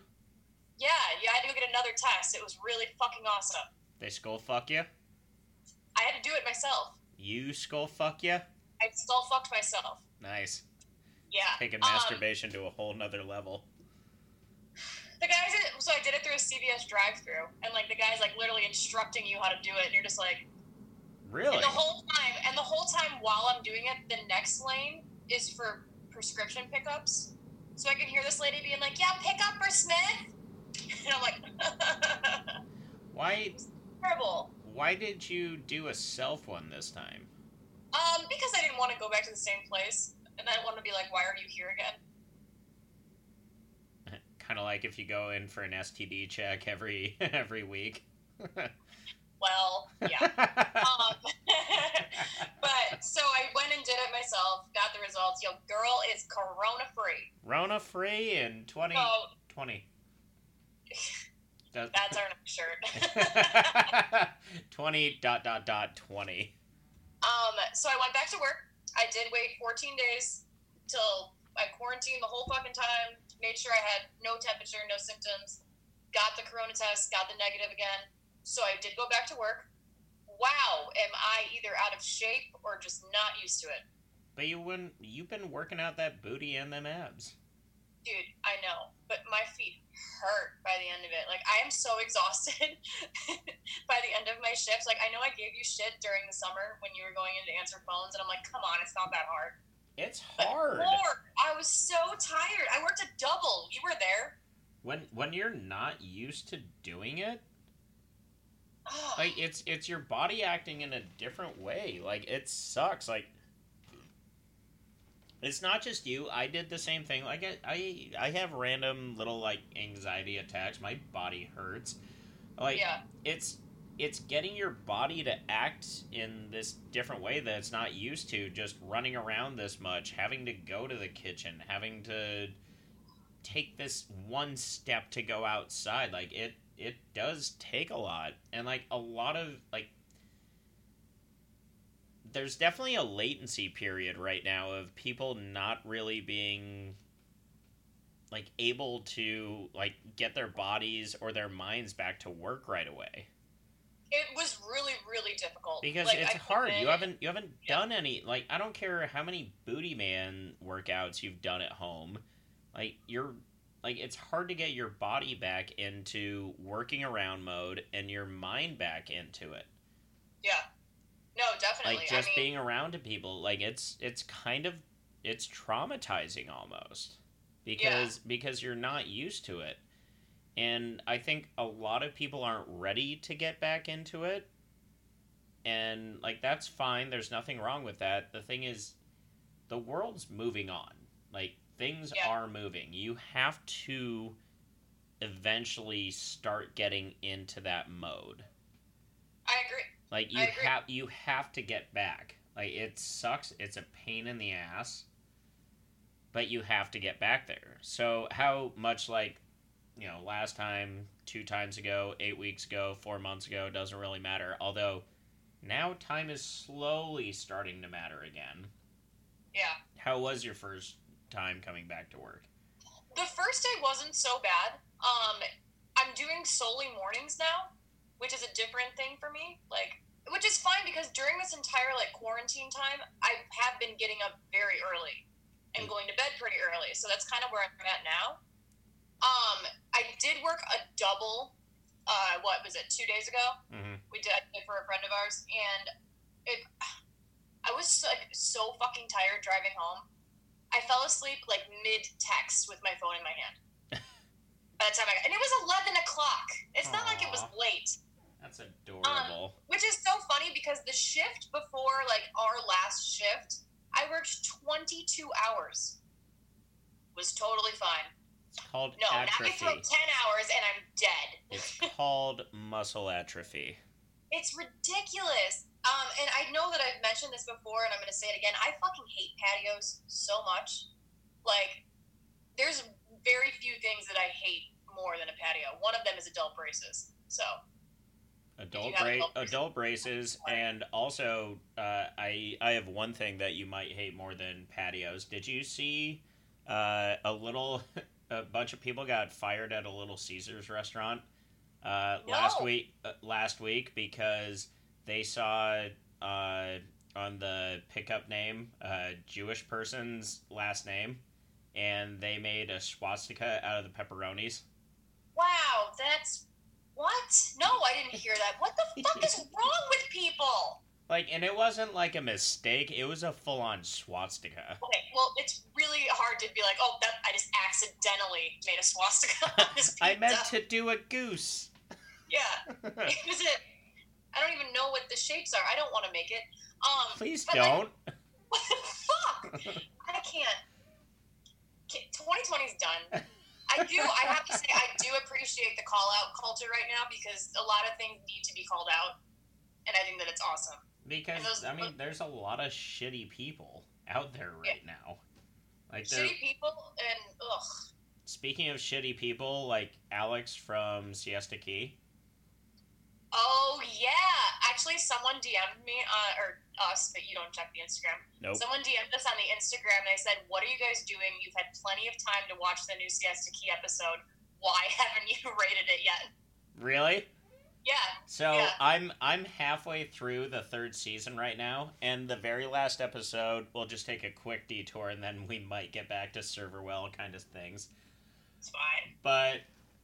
Yeah, yeah, I had to go get another test. It was really fucking awesome. They skull fuck you. I had to do it myself. You skull fuck you. I skull fucked myself. Nice. Yeah. Taking Um, masturbation to a whole nother level. The guys, so I did it through a CVS drive-through, and like the guy's like literally instructing you how to do it, and you're just like, Really? and the whole time, and the whole time while I'm doing it, the next lane is for prescription pickups. So I can hear this lady being like, "Yeah, pick up for Smith," and I'm like, Why? terrible. Why did you do a self one this time? Um, because I didn't want to go back to the same place, and I didn't want to be like, "Why are you here again?" Kind of like if you go in for an STD check every every week. Well, yeah. um, but so I went and did it myself, got the results. Yo, girl is corona free. Rona free in 2020. So That- that's our next shirt. 20 dot dot dot 20. um, so I went back to work. I did wait 14 days till I quarantined the whole fucking time. Made sure I had no temperature, no symptoms. Got the corona test, got the negative again. So I did go back to work. Wow, am I either out of shape or just not used to it? But you wouldn't you've been working out that booty and them abs. Dude, I know, but my feet hurt by the end of it. Like I am so exhausted by the end of my shifts. Like I know I gave you shit during the summer when you were going in to answer phones, and I'm like, come on, it's not that hard. It's But hard. Lord, I was so tired. I worked a double. You were there. When when you're not used to doing it, like it's it's your body acting in a different way. Like it sucks. Like it's not just you. I did the same thing. Like I I, I have random little like anxiety attacks. My body hurts. Like yeah, it's it's getting your body to act in this different way that it's not used to just running around this much having to go to the kitchen having to take this one step to go outside. Like it it does take a lot. And like a lot of like there's definitely a latency period right now of people not really being like able to like get their bodies or their minds back to work right away it was really, really difficult. Because Like, it's I hard. You haven't you haven't Yeah. done any like i don't care how many booty man workouts you've done at home like you're like it's hard to get your body back into working around mode and your mind back into it. Yeah, no, definitely. like just I mean, being around to people like it's it's kind of it's traumatizing almost. Because because you're not used to it and i think a lot of people aren't ready to get back into it and like that's fine there's nothing wrong with that the thing is the world's moving on like things Yeah. are moving you have to eventually start getting into that mode I agree. Like you have you have to get back. Like it sucks. It's a pain in the ass. But you have to get back there. So how much like you know, last time, two times ago, eight weeks ago, four months ago, doesn't really matter. Although now time is slowly starting to matter again. Yeah. How was your first time coming back to work? The first day wasn't so bad. Um, I'm doing solely mornings now, which is a different thing for me. Like, which is fine because during this entire like quarantine time, I have been getting up very early and going to bed pretty early. So that's kind of where I'm at now. Um, I did work a double. Uh, what was it? Two days ago. Mm-hmm. we did it for a friend of ours, and it, I was like so fucking tired driving home. I fell asleep like mid text with my phone in my hand. By the time I got, and it was eleven o'clock. It's not like it was late, That's adorable. which is so funny because the shift before like our last shift, I worked twenty two hours. Was totally fine. It's called No, now I atrophy. throw ten hours and I'm dead. It's called muscle atrophy. It's ridiculous. Um, and I know that I've mentioned this before, and I'm going to say it again. I fucking hate patios so much. Like, there's very few things that I hate more than a patio. One of them is adult braces. So, Adult bra- adult braces, and also uh, I I have one thing that you might hate more than patios. Did you see uh, a little a bunch of people got fired at a Little Caesars restaurant uh, last week uh, last week because they saw uh, on the pickup name uh, Jewish person's last name, and they made a swastika out of the pepperonis. wow, that's what? No, I didn't hear that. What the fuck is wrong with people? Like, and it wasn't like a mistake; it was a full-on swastika. Okay, well, it's really hard to be like, oh, that I just accidentally made a swastika on this pizza. I meant to do a goose. Yeah, it was it. I don't even know what the shapes are. I don't want to make it. Um, Please don't. What the fuck? I can't. 2020's done. I do. I have to say, I do appreciate the call out culture right now because a lot of things need to be called out, and I think that it's awesome. Because I mean, there's a lot of shitty people out there right now. Like. Shitty people and ugh. Speaking of shitty people, like Alex from Siesta Key. Oh yeah, actually, someone DM'd me uh, or us, but you don't check the Instagram. Nope. Someone DM'd us on the Instagram and they said, "What are you guys doing? You've had plenty of time to watch the new Siesta Key episode. Why haven't you rated it yet?" Really? Yeah, So Yeah. I'm I'm halfway through the third season right now, and the very last episode we'll just take a quick detour, and then we might get back to serverwell kind of things. it's fine. But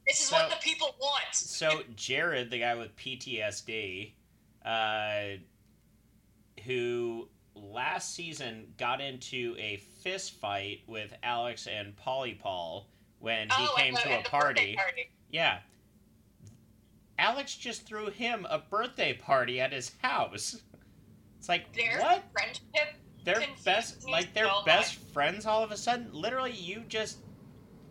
This is So- what the people want. so Jared, the guy with PTSD, uh, who last season got into a fist fight with Alex and Polly Paul when he oh, came at the, to a at the birthday party. party. Yeah. Alex just threw him a birthday party at his house. It's like Their what? friendship. They're best like they're so best friends all of a sudden. Literally you just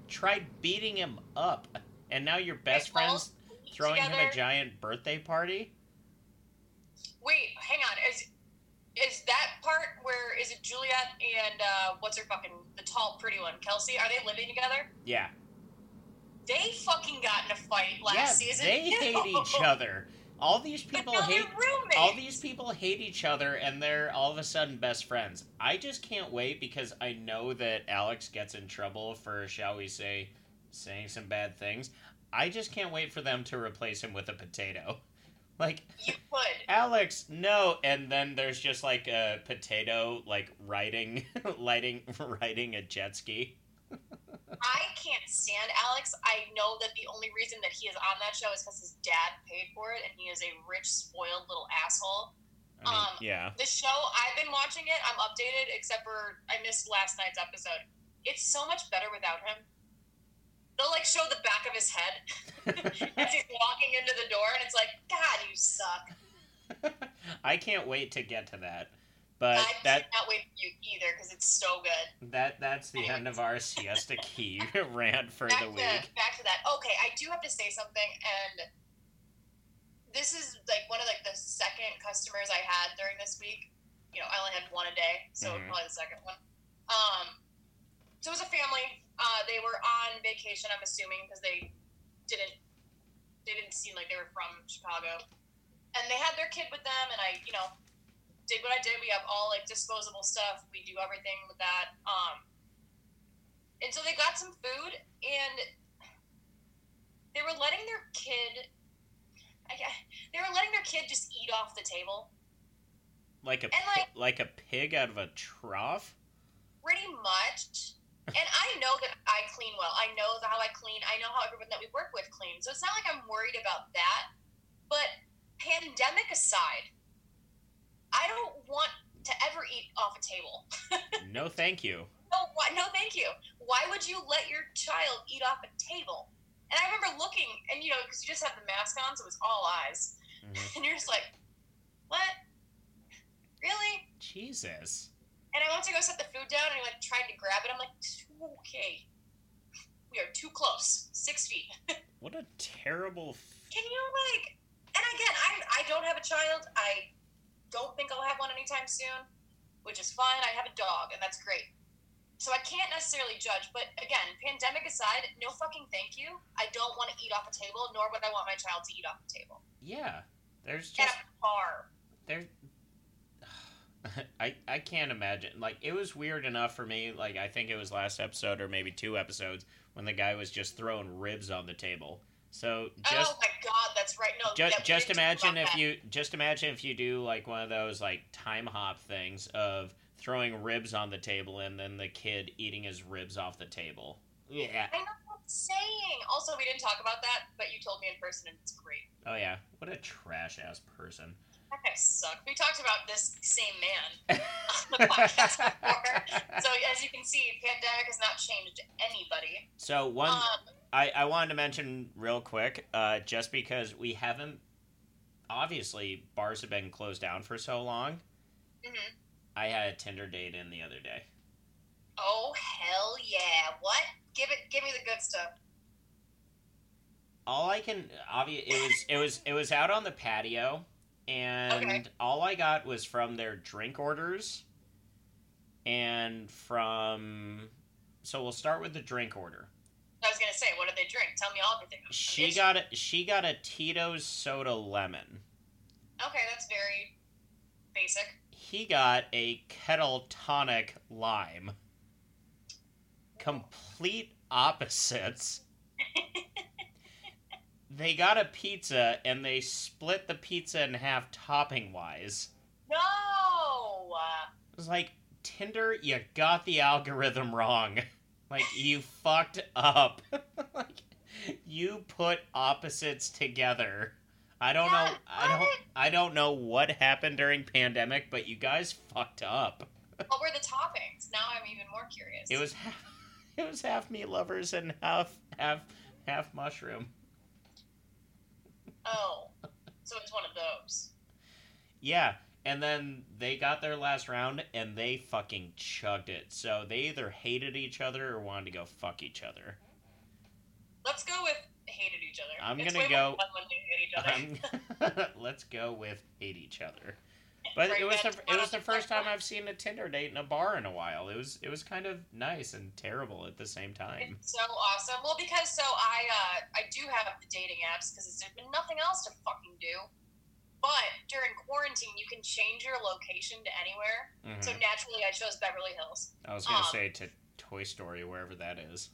tried beating him up and now you're best They friends throwing him a giant birthday party? Wait, hang on. Is is that part where is it Juliette and uh, what's her fucking the tall pretty one Kelsey? Are they living together? Yeah. They fucking got in a fight last yeah, season. they too. hate each other. All these people hate all these people hate each other and they're all of a sudden best friends. I just can't wait because I know that Alex gets in trouble for, shall we say, saying some bad things. I just can't wait for them to replace him with a potato. Like, You could. Alex, no, and then there's just like a potato like riding lighting riding a jet ski. I can't stand Alex. I know that the only reason that he is on that show is because his dad paid for it, and he is a rich, spoiled little asshole. I mean, Um, yeah. The show, I've been watching it. I'm updated, except for I missed last night's episode. It's so much better without him. They'll like show the back of his head as he's walking into the door, and it's like, God, you suck. I can't wait to get to that. But I that cannot wait for you either because it's so good. that that's the end of our siesta key rant for back the to week. back to that. Okay, I do have to say something, and this is like one of like the second customers I had during this week. You know, I only had one a day, so Mhm. probably the second one. Um, so it was a family. Uh, they were on vacation, I'm assuming, because they didn't they didn't seem like they were from Chicago, and they had their kid with them. And I, you know, did what I did. We have all like disposable stuff. We do everything with that. Um, and so they got some food, and they were letting their kid. I they were letting their kid just eat off the table. Like a And, like- like a pig out of a trough. pretty much. And I know that I clean well. I know how I clean. I know how everyone that we work with cleans. So it's not like I'm worried about that. But pandemic aside, I don't want to ever a table. No, thank you. No, why, no, thank you. Why would you let your child eat off a table? And I remember looking, and you know, because you just have the mask on, so it was all eyes, Mhm. and you're just like, "What? Really?" Jesus. And I went to go set the food down, and he like tried to grab it. I'm like, "Okay, we are too close, six feet." What a terrible. F- Can you like? And again, I I don't have a child. I don't think I'll have one anytime soon, which is fine. I have a dog, and that's great. So I can't necessarily judge, but again, pandemic aside, no fucking thank you. I don't want to eat off a table, nor would I want my child to eat off a table. yeah. There's At just a bar. there. I I can't imagine. Like it was weird enough for me. Like I think it was last episode or maybe two episodes when the guy was just throwing ribs on the table. So just oh my god, that's right. No, just, just imagine if that. you just imagine if you do like one of those like time hop things of throwing ribs on the table and then the kid eating his ribs off the table. Yeah. I know what I'm saying. Also, we didn't talk about that, but you told me in person, and it's great. Oh yeah. What a trash ass person. That guy sucked. We talked about this same man on the podcast before. So as you can see, pandemic has not changed anybody. so one Um, I, I wanted to mention real quick, uh, just because we haven't obviously bars have been closed down for so long. mhm. I had a Tinder date in the other day. Oh hell yeah! What? Give it. Give me the good stuff. all I can obvious it was it was it was out on the patio and Okay. all I got was from their drink orders and from so we'll start with the drink order. I was gonna say, what did they drink? Tell me all everything. I'm She itching. got a she got a Tito's soda lemon. Okay, that's very basic. He got a Ketel tonic lime. Complete opposites. they got a pizza and they split the pizza in half topping wise. No. It was like Tinder, you got the algorithm wrong. Like you fucked up. like you put opposites together. I don't know. I don't. I don't know what happened during pandemic, but you guys fucked up. What were the toppings? Now I'm even more curious. It was. Half, it was half meat lovers and half half half mushroom. Oh, so it's one of those. Yeah, and then they got their last round and they fucking chugged it. So they either hated each other or wanted to go fuck each other. Let's go with hated each other. I'm It's gonna go- more fun when they hate each other. Um, let's go with hate each other. But Right, it was the it was the first time I've seen a Tinder date in a bar in a while. It was it was kind of nice and terrible at the same time. It's so awesome. Well, because so I uh, I do have the dating apps because there's been nothing else to fucking do. But during quarantine, you can change your location to anywhere. Mhm. So naturally, I chose Beverly Hills. I was gonna um, say to Toy Story wherever that is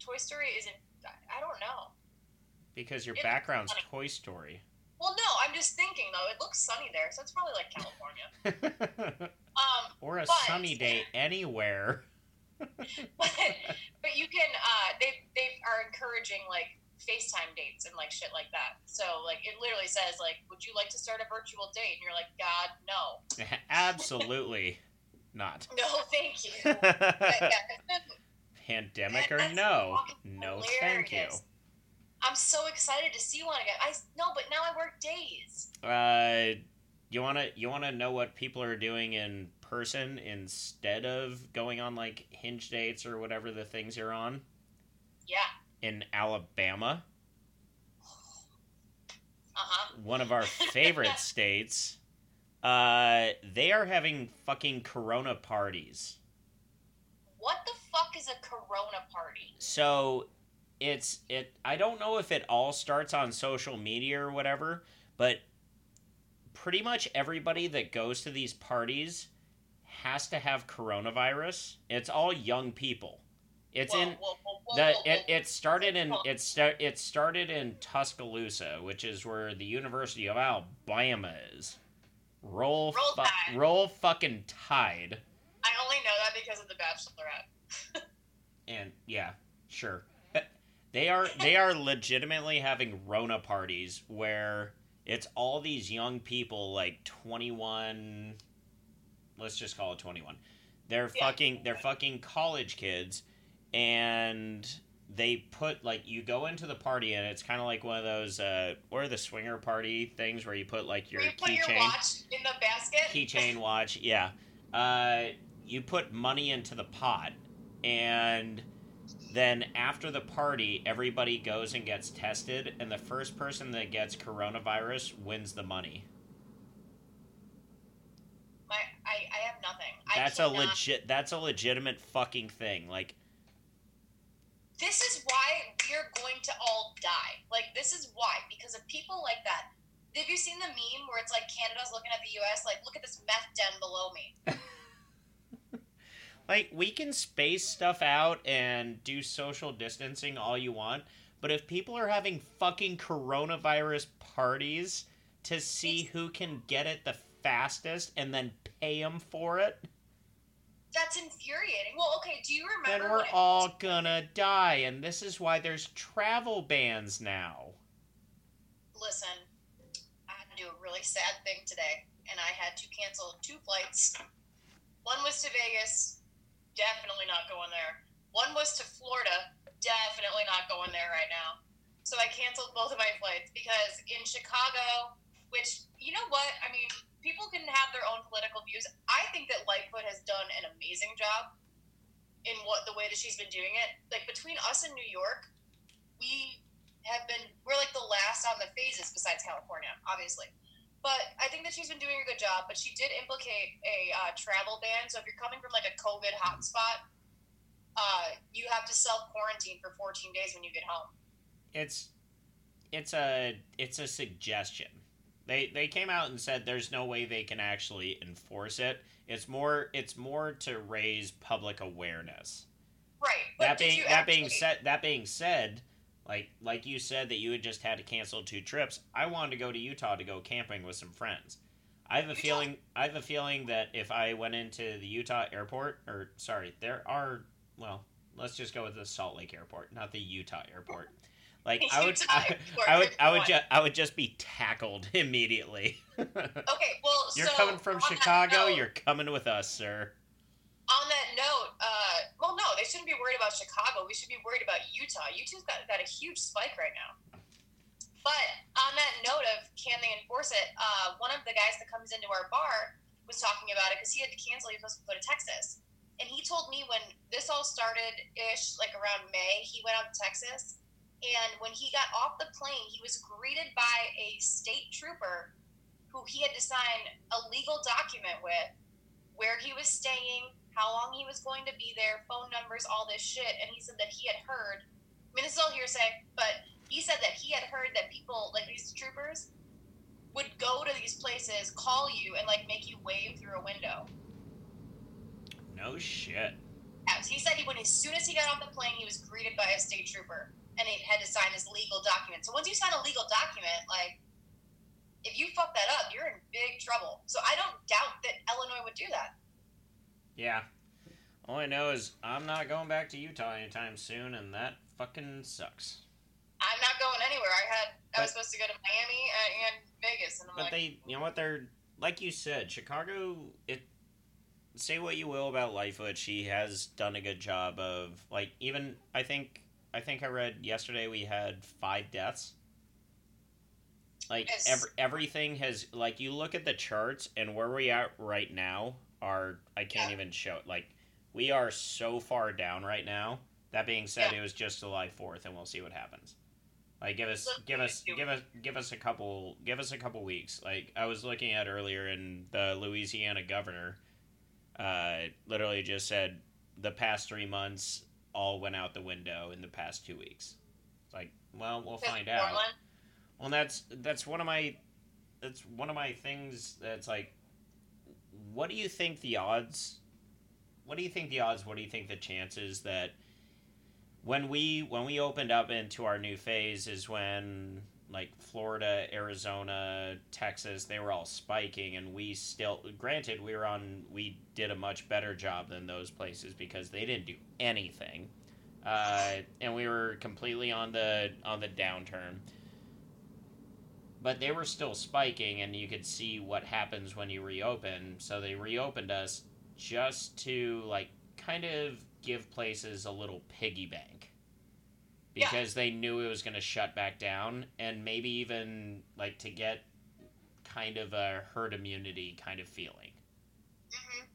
Toy Story isn't. I- don't know. because your It's background's. Toy Story. Well, no, I'm just thinking though. It looks sunny there, so it's probably like California. Um, or a But- sunny day anywhere. but, but you can. Uh, they they are encouraging like FaceTime dates and like shit like that. So like it literally says like, would you like to start a virtual date? And you're like, God, no, Absolutely not. no, thank you. Yeah, Pandemic or no? No, thank you. I'm so excited to see one again. I no, but now I work days. Uh, you wanna you wanna know what people are doing in person instead of going on like hinge dates or whatever the things you're on Yeah. In Alabama? one of our favorite states, uh, they are having fucking Corona parties. What the fuck is a Corona party? So it's it. I don't know if it all starts on social media or whatever, but pretty much everybody that goes to these parties has to have coronavirus. It's all young people. It's Whoa, in whoa, whoa, that it, it started in it, sta- it started in Tuscaloosa, which is where the University of Alabama is. Roll Roll fu- roll fucking tide. I only know that because of the Bachelorette. And yeah, sure. They are they are legitimately having Rona parties where it's all these young people like 21 let's just call it 21. They're Yeah. fucking they're fucking college kids and they put like you go into the party and it's kind of like one of those uh or the swinger party things where you put like your you keychain watch in the basket. keychain watch yeah uh, you put money into the pot and then after the party everybody goes and gets tested and the first person that gets coronavirus wins the money My, I, I have nothing. that's I a cannot- legit that's a legitimate fucking thing like This is why we're going to all die. Like, this is why. Because of people like that. Have you seen the meme where it's like Canada's looking at the US, like, look at this meth den below me? like we can space stuff out and do social distancing all you want but if people are having fucking coronavirus parties to see who can get it the fastest and then pay them for it That's infuriating. Well, okay, do you remember? then we're all was- gonna die and this is why there's travel bans now Listen, I had to do a really sad thing today, and I had to cancel two flights. One was to Vegas, definitely not going there. One was to Florida, definitely not going there right now. So I canceled both of my flights because in Chicago, which, you know what? I mean, people can have their own political views. I think that Lightfoot has done an amazing job in what the way that she's been doing it. Like between us and New York, we have been we're like the last on the phases besides California, obviously. But I think that she's been doing a good job. But she did implicate a uh, travel ban. So if you're coming from like a COVID hotspot, uh, you have to self quarantine for 14 days when you get home. it's it's a it's a suggestion they they came out and said there's no way they can actually enforce it it's more it's more to raise public awareness Right. But that being that being said that being said like like you said that you had just had to cancel two trips i wanted to go to utah to go camping with some friends i have a Utah? feeling i have a feeling that if i went into the utah airport or sorry there are well let's just go with the salt lake airport not the utah airport like i would I, I would i would one? just i would just be tackled immediately Okay, well, you're so coming from chicago note- you're coming with us sir On that note, uh, well, no, they shouldn't be worried about Chicago. We should be worried about Utah. Utah's got, got a huge spike right now. But on that note of can they enforce it, uh, one of the guys that comes into our bar was talking about it because he had to cancel. He was supposed to go to Texas. And he told me when this all started ish, like around May, he went out to Texas. And when he got off the plane, he was greeted by a state trooper who he had to sign a legal document with where he was staying, how long he was going to be there, phone numbers, all this shit. And he said that he had heard, I mean, this is all hearsay, but he said that he had heard that people, like these troopers, would go to these places, call you, and like make you wave through a window. no shit He said he, when as soon as he got off the plane, he was greeted by a state trooper, and he had to sign his legal document. So once you sign a legal document, like if you fuck that up, you're in big trouble. So I don't doubt that Illinois would do that. Yeah. All I know is I'm not going back to Utah anytime soon, and that fucking sucks. I'm not going anywhere. I had I was supposed to go to Miami and, and Vegas, and I'm But like, they, you know what? They're like you said, Chicago. It. Say what you will about Lightfoot, she has done a good job of like even. I think I think I read yesterday we had five deaths. Like Yes. every, everything has like you look at the charts and where we are right now are I can't Yeah. even show it. Like we are so far down right now. That being said, Yeah. it was just July fourth, and we'll see what happens. Like give us give us give us give us a couple give us a couple weeks. Like I was looking at earlier in the Louisiana governor uh literally just said the past 3 months all went out the window in the past 2 weeks. It's like, well, we'll find out. Portland- Well, that's that's one of my that's one of my things that's like what do you think the odds what do you think the odds what do you think the chances that when we when we opened up into our new phase is when like Florida, Arizona, Texas, they were all spiking and we still granted we were on we did a much better job than those places because they didn't do anything. Uh, and we were completely on the on the downturn. But they were still spiking and you could see what happens when you reopen. So they reopened us just to like kind of give places a little piggy bank Yeah. because they knew it was going to shut back down and maybe even like to get kind of a herd immunity kind of feeling Mhm.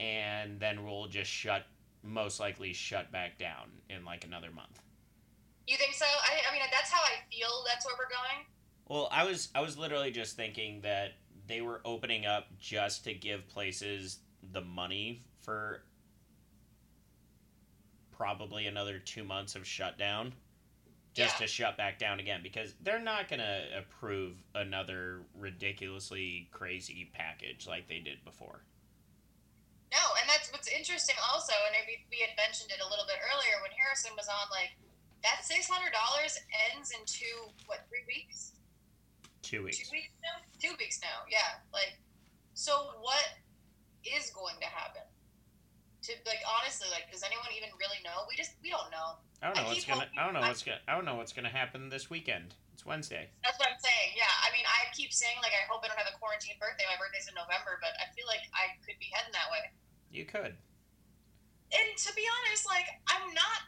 and then we'll just shut most likely shut back down in like another month You think so? I, I mean, that's how I feel. That's where we're going. Well, I was I was literally just thinking that they were opening up just to give places the money for probably another 2 months of shutdown just Yeah. to shut back down again because they're not going to approve another ridiculously crazy package like they did before. No, and that's what's interesting also, and mean, we had mentioned it a little bit earlier when Harrison was on, like, that $600 ends in two, what, three weeks? 2 weeks. Two weeks now? Two weeks now, yeah. Like, so what is going to happen? To, like, honestly, like, does anyone even really know? We just, we don't know. I don't know I what's to hoping- I don't know I- what's to I don't know what's to happen this weekend. It's Wednesday. That's what I'm saying. Yeah, I mean, I keep saying like I hope I don't have a quarantine birthday. My birthday's in November, but I feel like I could be heading that way. You could. And to be honest, like I'm not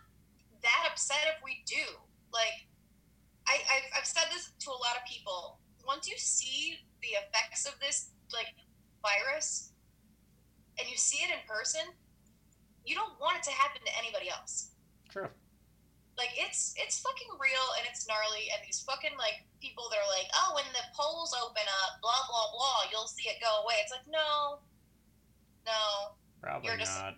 that upset if we do. Like, I I've, I've said this to a lot of people. Once you see the effects of this like virus, and you see it in person, you don't want it to happen to anybody else. True. like it's it's fucking real and it's gnarly and these fucking like people that are like oh when the polls open up blah blah blah you'll see it go away it's like no no Probably you're just not.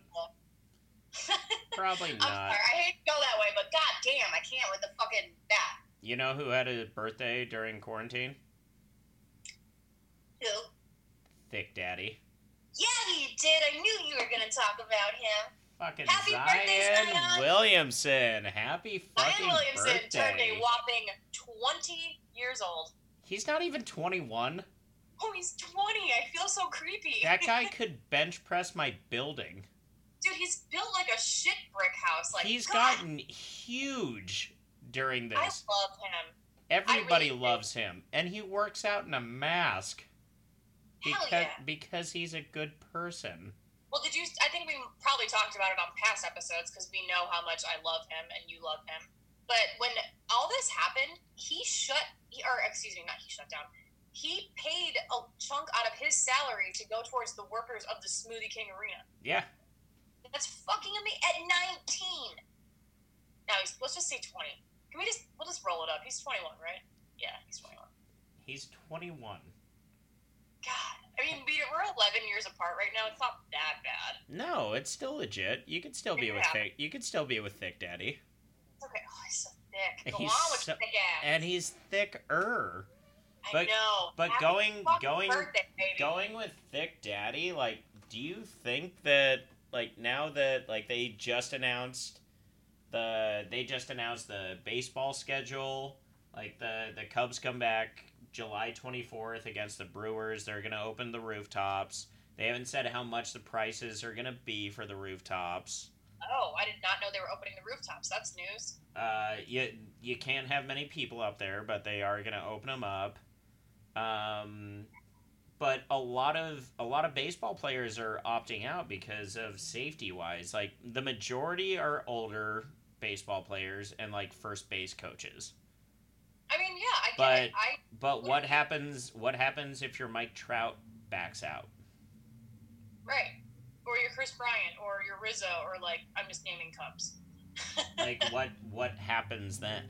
Probably I'm not. sorry I hate to go that way but god damn I can't with the fucking that You know who had a birthday during quarantine? who Thick Daddy. Yeah you did I knew you were gonna talk about him Fucking Happy birthday, Zion Zion! Williamson. Happy fucking Williamson turned birthday. a whopping 20 years old He's not even 21. oh he's 20 I feel so creepy That guy could bench press my building. dude he's built like a shit brick house like He's God, gotten huge during this. I love him Everybody really do. loves him. And he works out in a mask. Because, yeah. because he's a good person. Well, did you? I think we probably talked about it on past episodes because we know how much I love him and you love him. But when all this happened, he shut, he, or excuse me, not he shut down. He paid a chunk out of his salary to go towards the workers of the Smoothie King Arena. Yeah. That's fucking amazing. At 19. Now he's, let's just say 20. Can we just, we'll just roll it up. He's 21, right? Yeah, he's 21. He's 21. God. I mean, we, we're 11 years apart right now. It's not that bad. No, it's still legit. You could still be with thick. You could still be with thick daddy, It's okay. Oh, he's so thick. Go He's on with so- thick ass. and he's thicker. I but- know. but Happy going- going- birthday. Going with thick daddy, like, do you think that like now that like they just announced the they just announced the baseball schedule, like the the Cubs come back July twenty fourth against the Brewers. They're gonna open the rooftops. They haven't said how much the prices are gonna be for the rooftops. Oh, I did not know they were opening the rooftops. That's news. Uh, you you can't have many people up there, but they are gonna open them up. Um, but a lot of a lot of baseball players are opting out because of safety wise. Like the majority are older baseball players and like first base coaches. I mean, yeah, I get it. But- I But what happens? What happens if your Mike Trout backs out? right. Or your Kris Bryant, or your Rizzo, or like I'm just naming Cubs. Like what what happens then?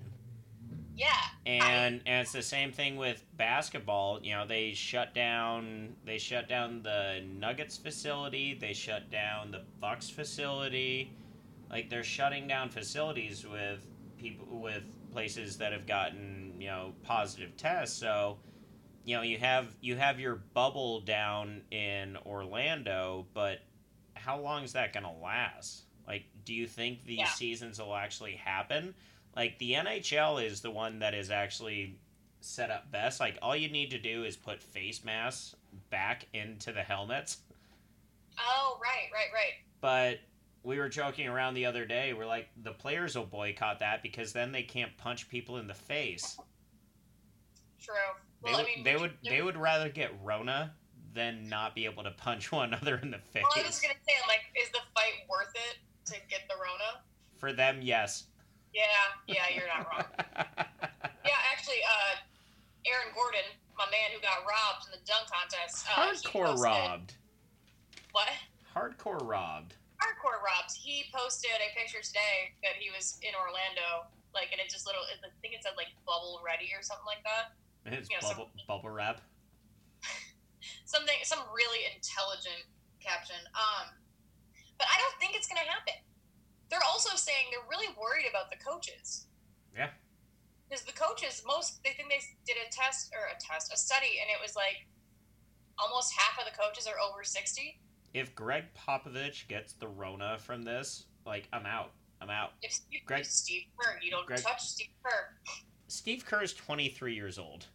Yeah. and and it's the same thing with basketball. You know, they shut down they shut down the Nuggets facility. They shut down the Bucks facility. Like they're shutting down facilities with people with places that have gotten you know positive tests. So you know you have you have your bubble down in Orlando, but how long is that going to last? Like, do you think these Yeah. seasons will actually happen? Like the NHL is the one that is actually set up best. Like all you need to do is put face masks back into the helmets. Oh, right, right, right. But we were joking around the other day. We're like, the players will boycott that because then they can't punch people in the face. True. They, Well, would, I mean, they would they would rather get Rona than not be able to punch one another in the face. Well, I was gonna say, like, is the fight worth it to get the Rona? For them, yes. Yeah, yeah, you're not wrong. Yeah, actually, uh, Aaron Gordon, my man who got robbed in the dunk contest. Uh, he Hardcore posted- robbed. What? Hardcore robbed. Hardcore robbed. He posted a picture today that he was in Orlando, like, and it just little, I think it said like bubble ready or something like that. It's Yeah, some- bubble, bubble wrap. Something, some really intelligent caption. Um, but I don't think it's gonna happen. They're also saying they're really worried about the coaches. Yeah. Because the coaches, most they think they did a test or a test, a study, and it was like almost half of the coaches are over sixty. If Gregg Popovich gets the Rona from this, like I'm out. I'm out. If Steve, Greg- Steve Kerr, you don't Greg- touch Steve Kerr. Steve Kerr is 23 years old.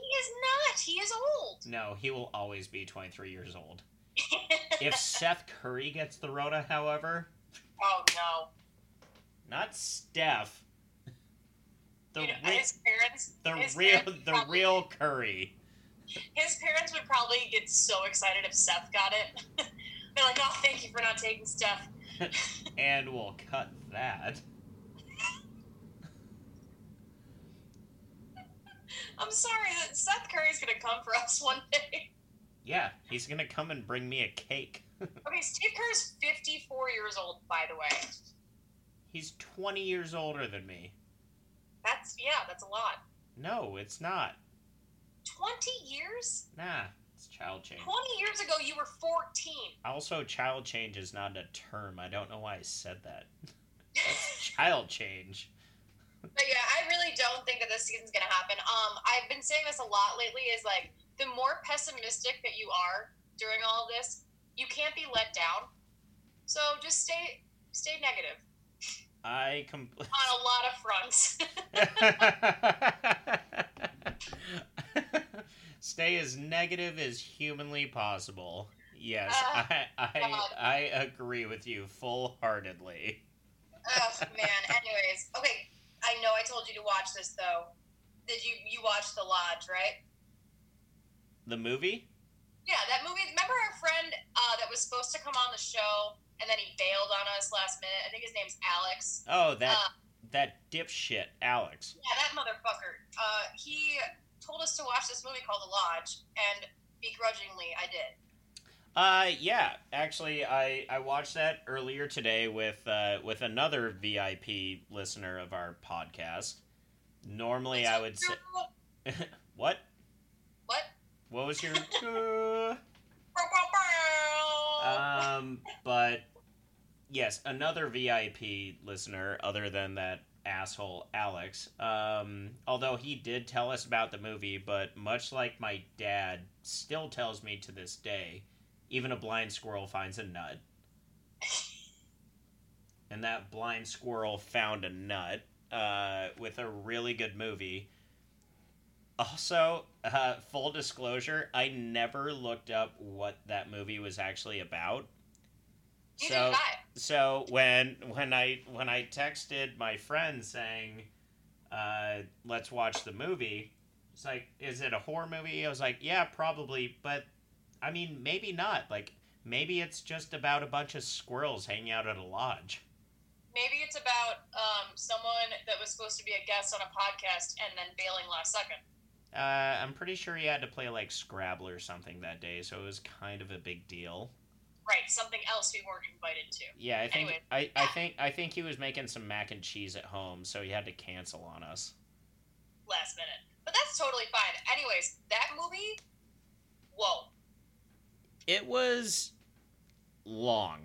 He is not. He is old. No, he will always be 23 years old. If Seth Curry gets the Rona, however, oh no. not Steph, the You know, re- his parents. the his real parents the probably- real Curry. His parents would probably get so excited if Seth got it. They're like, "Oh, thank you for not taking Steph." And we'll cut that. I'm sorry that Seth Curry's gonna come for us one day. Yeah, he's gonna come and bring me a cake. Okay, Steve Kerr's 54 years old, by the way. He's 20 years older than me. That's yeah, that's a lot. No, it's not. 20 years? Nah, it's child change. 20 years ago, you were 14. Also, child change is not a term. I don't know why I said that. Child change. But yeah, I really don't think that this season's gonna happen. Um, I've been saying this a lot lately. Is like the more pessimistic that you are during all of this, you can't be let down. So just stay stay negative I com- on a lot of fronts. Stay as negative as humanly possible. Yes, Uh, I, I God. I agree with you full heartedly. oh man. Anyways, okay. I know I told you to watch this though. Did you you watch The Lodge, right? The movie? Yeah, that movie. Remember our friend uh, that was supposed to come on the show and then he bailed on us last minute? I think his name's Alex. Oh, that Uh, that dipshit, Alex. Yeah, that motherfucker. Uh, he told us to watch this movie called The Lodge, and begrudgingly, I did. Uh, yeah. Actually, I I watched that earlier today with uh with another VIP listener of our podcast. Normally, I would say what? What? What was your? um, but yes, another VIP listener other than that asshole Alex. Um, although he did tell us about the movie, but much like my dad, still tells me to this day, even a blind squirrel finds a nut. And that blind squirrel found a nut uh, with a really good movie. Also, uh, full disclosure, I never looked up what that movie was actually about. Neither So, so when when I when I texted my friend saying, uh, "Let's watch the movie," it's like, "Is it a horror movie?" I was like, "Yeah, probably," but I mean, maybe not. Like, maybe it's just about a bunch of squirrels hanging out at a lodge. Maybe it's about um, someone that was supposed to be a guest on a podcast and then bailing last second. Uh, I'm pretty sure he had to play like Scrabble or something that day, so it was kind of a big deal. Right, something else we weren't invited to. Yeah, I think Anyway. I, I think I think he was making some mac and cheese at home, so he had to cancel on us. last minute. But that's totally fine. Anyways, that movie. It was long.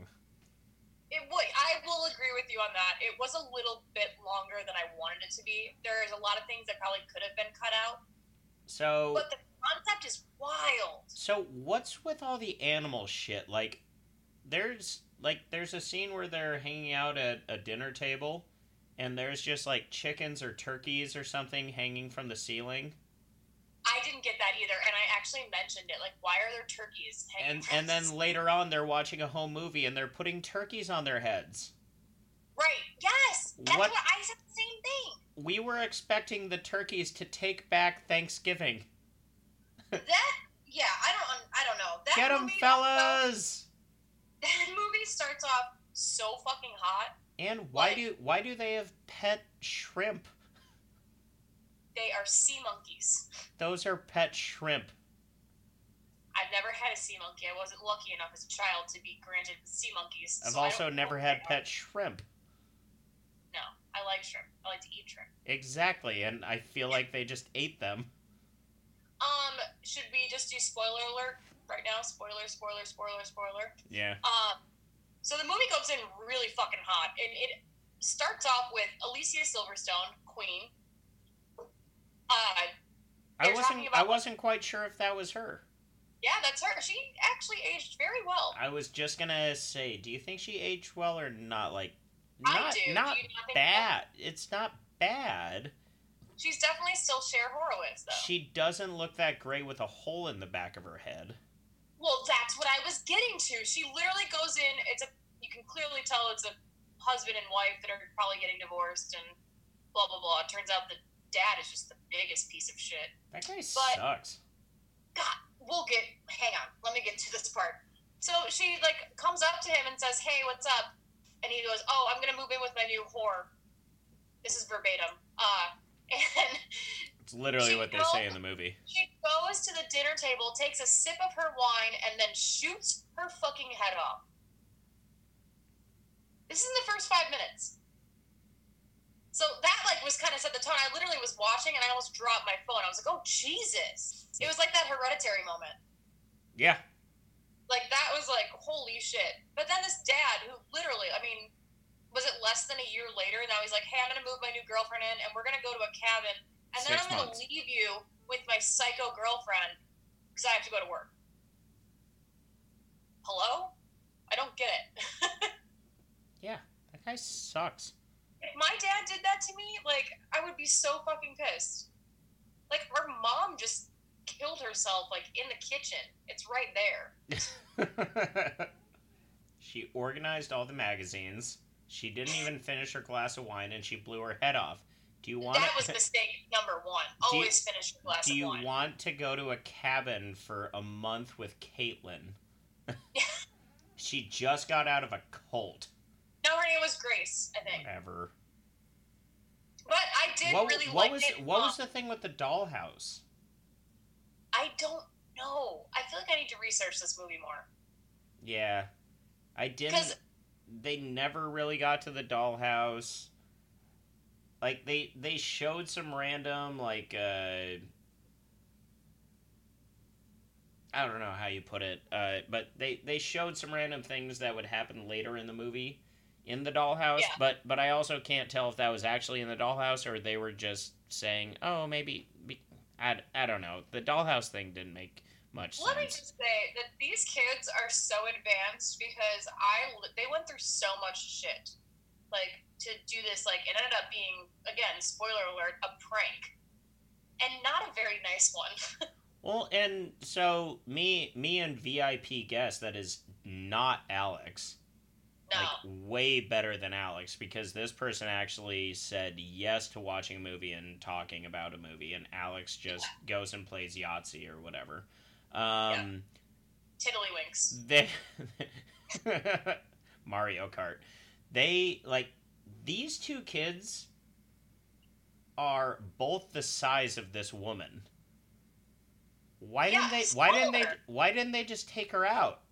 It would. I will agree with you on that. It was a little bit longer than I wanted it to be. There's a lot of things that probably could have been cut out, So but the concept is wild. So what's with all the animal shit? Like, there's like there's a scene where they're hanging out at a dinner table, and there's just like chickens or turkeys or something hanging from the ceiling, I didn't get that either, and I actually mentioned it. Like, why are there turkeys hanging? and and then later on they're watching a home movie and they're putting turkeys on their heads. right? Yes, that's What- what, I said. The same thing. We were expecting the turkeys to take back Thanksgiving. That yeah, I don't I don't know. That Get 'em, movie, fellas! That movie starts off so fucking hot. And why Like- do why do they have pet shrimp? They are sea monkeys. Those are pet shrimp. I've never had a sea monkey. I wasn't lucky enough as a child to be granted sea monkeys. I've so also never had what they are. pet shrimp. No, I like shrimp. I like to eat shrimp. Exactly, and I feel like they just ate them. Um, should we just do spoiler alert right now? Spoiler, spoiler, spoiler, spoiler. Yeah. Um, so the movie goes in really fucking hot, and it starts off with Alicia Silverstone, Queen. I wasn't I wasn't quite sure if that was her. yeah, that's her. She actually aged very well. I was just gonna say, do you think she aged well or not? Like, I not do. not do not bad. It's not bad. She's definitely still Cher Horowitz, though. She doesn't look that great with a hole in the back of her head. Well, that's what I was getting to. She literally goes in. It's a. You can clearly tell it's a husband and wife that are probably getting divorced and blah blah blah. It turns out the dad is just the biggest piece of shit. That guy But- sucks. God, we'll get. Hang on, let me get to this part. So she like comes up to him and says, "Hey, what's up?" And he goes, "Oh, I'm gonna move in with my new whore." This is verbatim. Uh, and It's literally what they go- say in the movie. She goes to the dinner table, takes a sip of her wine, and then shoots her fucking head off. This is in the first five minutes. So that like was kind of set the tone. I literally was watching and I almost dropped my phone. I was like, "Oh Jesus!" It was like that hereditary moment. Yeah. Like that was like holy shit. But then this dad, who literally, I mean, was it less than a year later? Now he's like, "Hey, I'm gonna move my new girlfriend in, and we're gonna go to a cabin, and then Six I'm gonna leave you with my psycho girlfriend because I have to go to work." Hello? I don't get it. Yeah. That guy sucks. If my dad did that to me, like I would be so fucking pissed. Like our mom just killed herself like in the kitchen. It's right there. she organized all the magazines. She didn't even finish her glass of wine, and she blew her head off. Do you want? that was mistake number one. Do you- Always finish your glass Do you want to go to a cabin for a month with Caitlin? she just got out of a cult. No, her name was Grace, I think. Whatever. But I did What, really what like was it. what um, was the thing with the dollhouse? I don't know. I feel like I need to research this movie more. Yeah, I didn't. They never really got to the dollhouse. Like they they showed some random like uh I don't know how you put it, uh, but they they showed some random things that would happen later in the movie in the dollhouse. Yeah. But but I also can't tell if that was actually in the dollhouse or they were just saying, oh maybe. Be, I, I don't know. The dollhouse thing didn't make much Let me just say that these kids are so advanced because I they went through so much shit, like to do this. Like it ended up being again, spoiler alert, a prank, and not a very nice one. Well, and so me, me and VIP guest that is not Alex, like way better than Alex because this person actually said yes to watching a movie and talking about a movie, and Alex just goes and plays Yahtzee or whatever. Um, tiddlywinks. they Mario Kart. They like these two kids are both the size of this woman. Why didn't Yeah, they why didn't they why didn't they just take her out?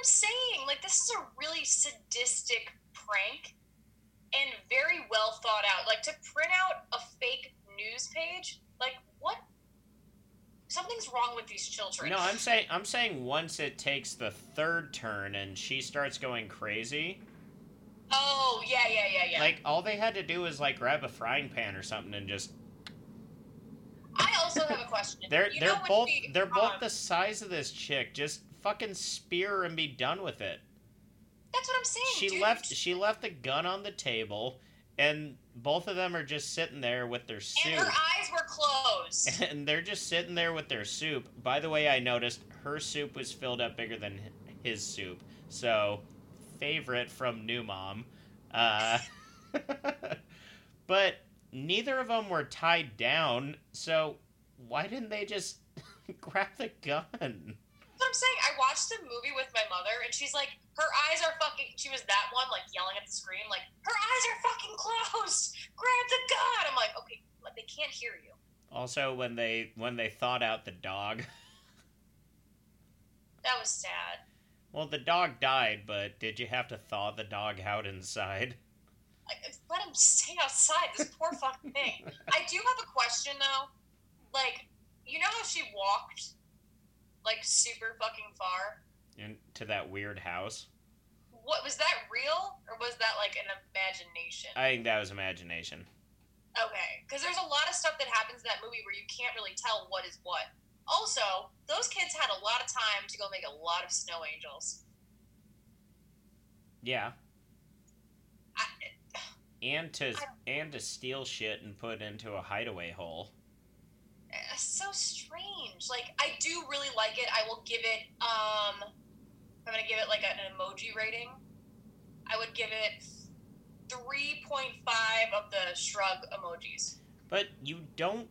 I'm saying. Like this is a really sadistic prank and very well thought out. Like to print out a fake news page. Like, what? Something's wrong with these children. No, I'm saying I'm saying once it takes the third turn and she starts going crazy, Oh yeah, yeah, yeah, yeah. like all they had to do was like grab a frying pan or something and just I also have a question. they're You they're both the, they're both um, the size of this chick. Just fucking spear and be done with it. That's what I'm saying. She dude. left she left the gun on the table and both of them are just sitting there with their soup. and her eyes were closed. and they're just sitting there with their soup. By the way, I noticed her soup was filled up bigger than his soup. So, favorite from New Mom. Uh, but neither of them were tied down. So, why didn't they just grab the gun? What I'm saying. I watched the movie with my mother, and she's like, her eyes are fucking. She was that one, like yelling at the screen, like her eyes are fucking closed. Grab the gun. I'm like, okay, but they can't hear you. Also, when they when they thawed out the dog, That was sad. well, the dog died, but did you have to thaw the dog out inside? Like, let him stay outside. This poor fucking thing. I do have a question though. Like, you know how she walked, like super fucking far. Into that weird house. What was that real, or was that like an imagination? I think that was imagination. Okay, because there's a lot of stuff that happens in that movie where you can't really tell what is what. Also, those kids had a lot of time to go make a lot of snow angels. Yeah, I, and to and to steal shit and put into a hideaway hole. So strange. Like, I do really like it. I will give it. Um, I'm gonna give it like an emoji rating. I would give it 3.5 of the shrug emojis. But you don't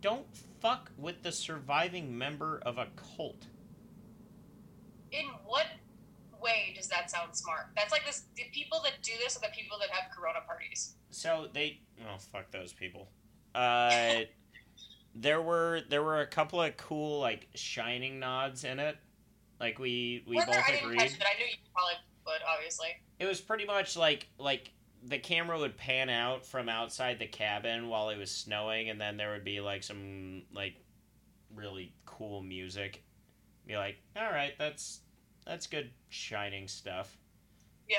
don't fuck with the surviving member of a cult. In what way does that sound smart? That's like this. The people that do this are the people that have Corona parties. So they oh fuck those people. Uh there were there were a couple of cool like shining nods in it. Like we we both I didn't agreed. catch it, I knew you probably would, obviously. It was pretty much like like the camera would pan out from outside the cabin while it was snowing and then there would be like some like really cool music. Be like, "All right, that's that's good shining stuff." Yeah.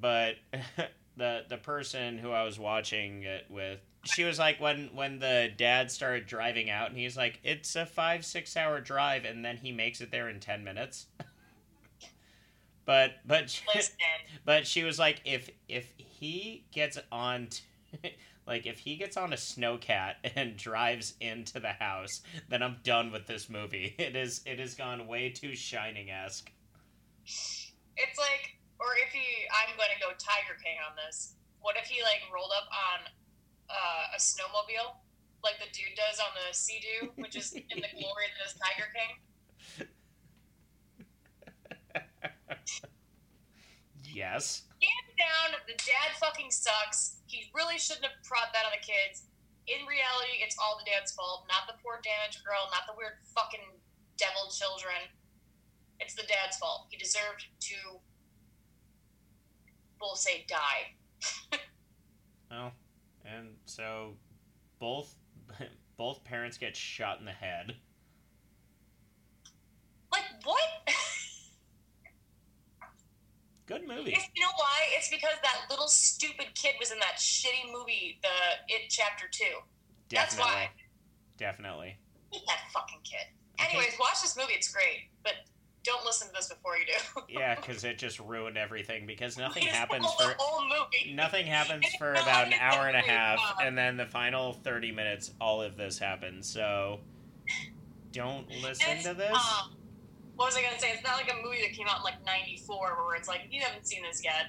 But the the person who I was watching it with, she was like when when the dad started driving out and he's like, "It's a 5-6 hour drive and then he makes it there in 10 minutes." but but Listen, but she was like, if if he gets on, t- like if he gets on a snowcat and drives into the house, then I'm done with this movie. It is it has gone way too shining esque. it's like, or if he, I'm going to go Tiger King on this. What if he like rolled up on uh, a snowmobile, like the dude does on the Sea-Doo, which is in the glory that is Tiger King? yes. Hands down, the dad fucking sucks. He really shouldn't have brought that on the kids. In reality, it's all the dad's fault, not the poor damaged girl, not the weird fucking devil children. It's the dad's fault. He deserved to, we'll say, die. Well, and so both both parents get shot in the head. Like, what? Good movie. It's, you know why? It's because that little stupid kid was in that shitty movie, the It Chapter 2. That's why. Definitely. Hate that fucking kid. Anyways, watch this movie. It's great. But don't listen to this before you do. Yeah, because it just ruined everything. Because nothing happens for the whole movie. nothing happens for about an hour and a half, time. and then the final thirty minutes, all of this happens. So don't listen to this. Um, what was I gonna say? It's not like a movie that came out in like '94, where it's like if you haven't seen this yet.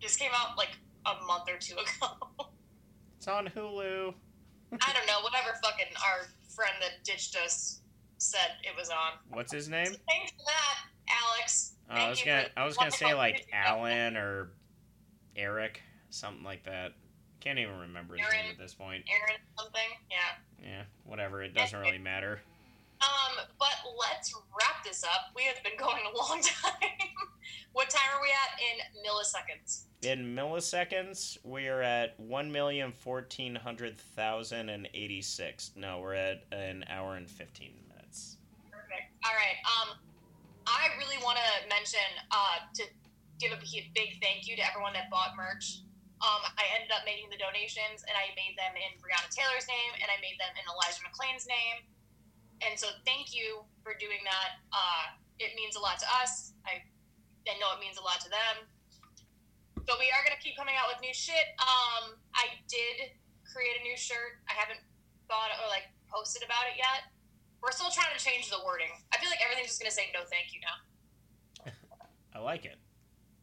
This came out like a month or two ago. It's on Hulu. I don't know. Whatever fucking our friend that ditched us said it was on. What's his name? So thanks for that, Alex. Uh, I was gonna I was gonna say like. Alan or Eric, something like that. Can't even remember his name at this point. Aaron something. Yeah. Yeah, whatever. It doesn't really matter. Um, but let's wrap this up. We have been going a long time. what time are we at in milliseconds? In milliseconds, we are at one million fourteen hundred thousand and eighty-six. No, we're at an hour and fifteen. All right. Um, I really want to mention uh, to give a big thank you to everyone that bought merch. Um, I ended up making the donations, and I made them in Breonna Taylor's name, and I made them in Elijah McClain's name. And so, thank you for doing that. Uh, it means a lot to us. I, I know it means a lot to them. But we are gonna keep coming out with new shit. Um, I did create a new shirt. I haven't thought or like posted about it yet. We're still trying to change the wording. I feel like everything's just gonna say no, thank you now. I like it.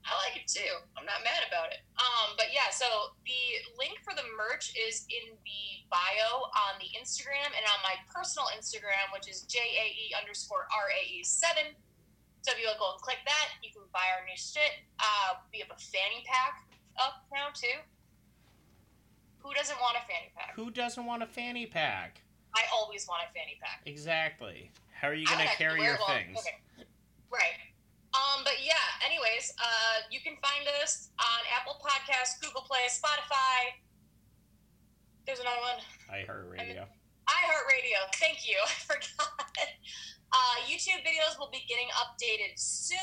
I like it too. I'm not mad about it. Um, but yeah, so the link for the merch is in the bio on the Instagram and on my personal Instagram, which is JAE underscore RAE7. So if you go and click that, you can buy our new shit. Uh, we have a fanny pack up now too. Who doesn't want a fanny pack? Who doesn't want a fanny pack? I always want a fanny pack. Exactly. How are you going to carry your things? okay. Right. Um, but yeah, anyways, uh, you can find us on Apple Podcasts, Google Play, Spotify. There's another one. iHeartRadio. iHeartRadio. Thank you. I forgot. Uh, YouTube videos will be getting updated soon.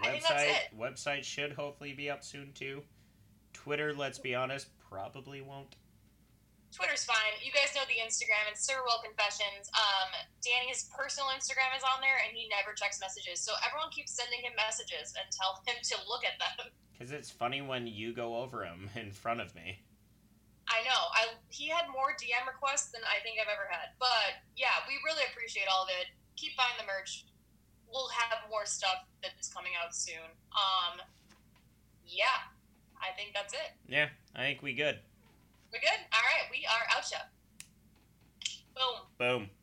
I think that's Website website should hopefully be up soon too. Twitter, let's be honest, probably won't. Twitter's fine. You guys know the Instagram. It's Sir Will Confessions. Um, Danny's personal Instagram is on there, and he never checks messages. So everyone keeps sending him messages and tell him to look at them. Because it's funny when you go over him in front of me. I know. I he had more DM requests than I think I've ever had. But yeah, we really appreciate all of it. Keep buying the merch. We'll have more stuff that's coming out soon. Um, yeah, I think that's it. Yeah, I think we good. We're good. All right, we are out. Boom. Boom.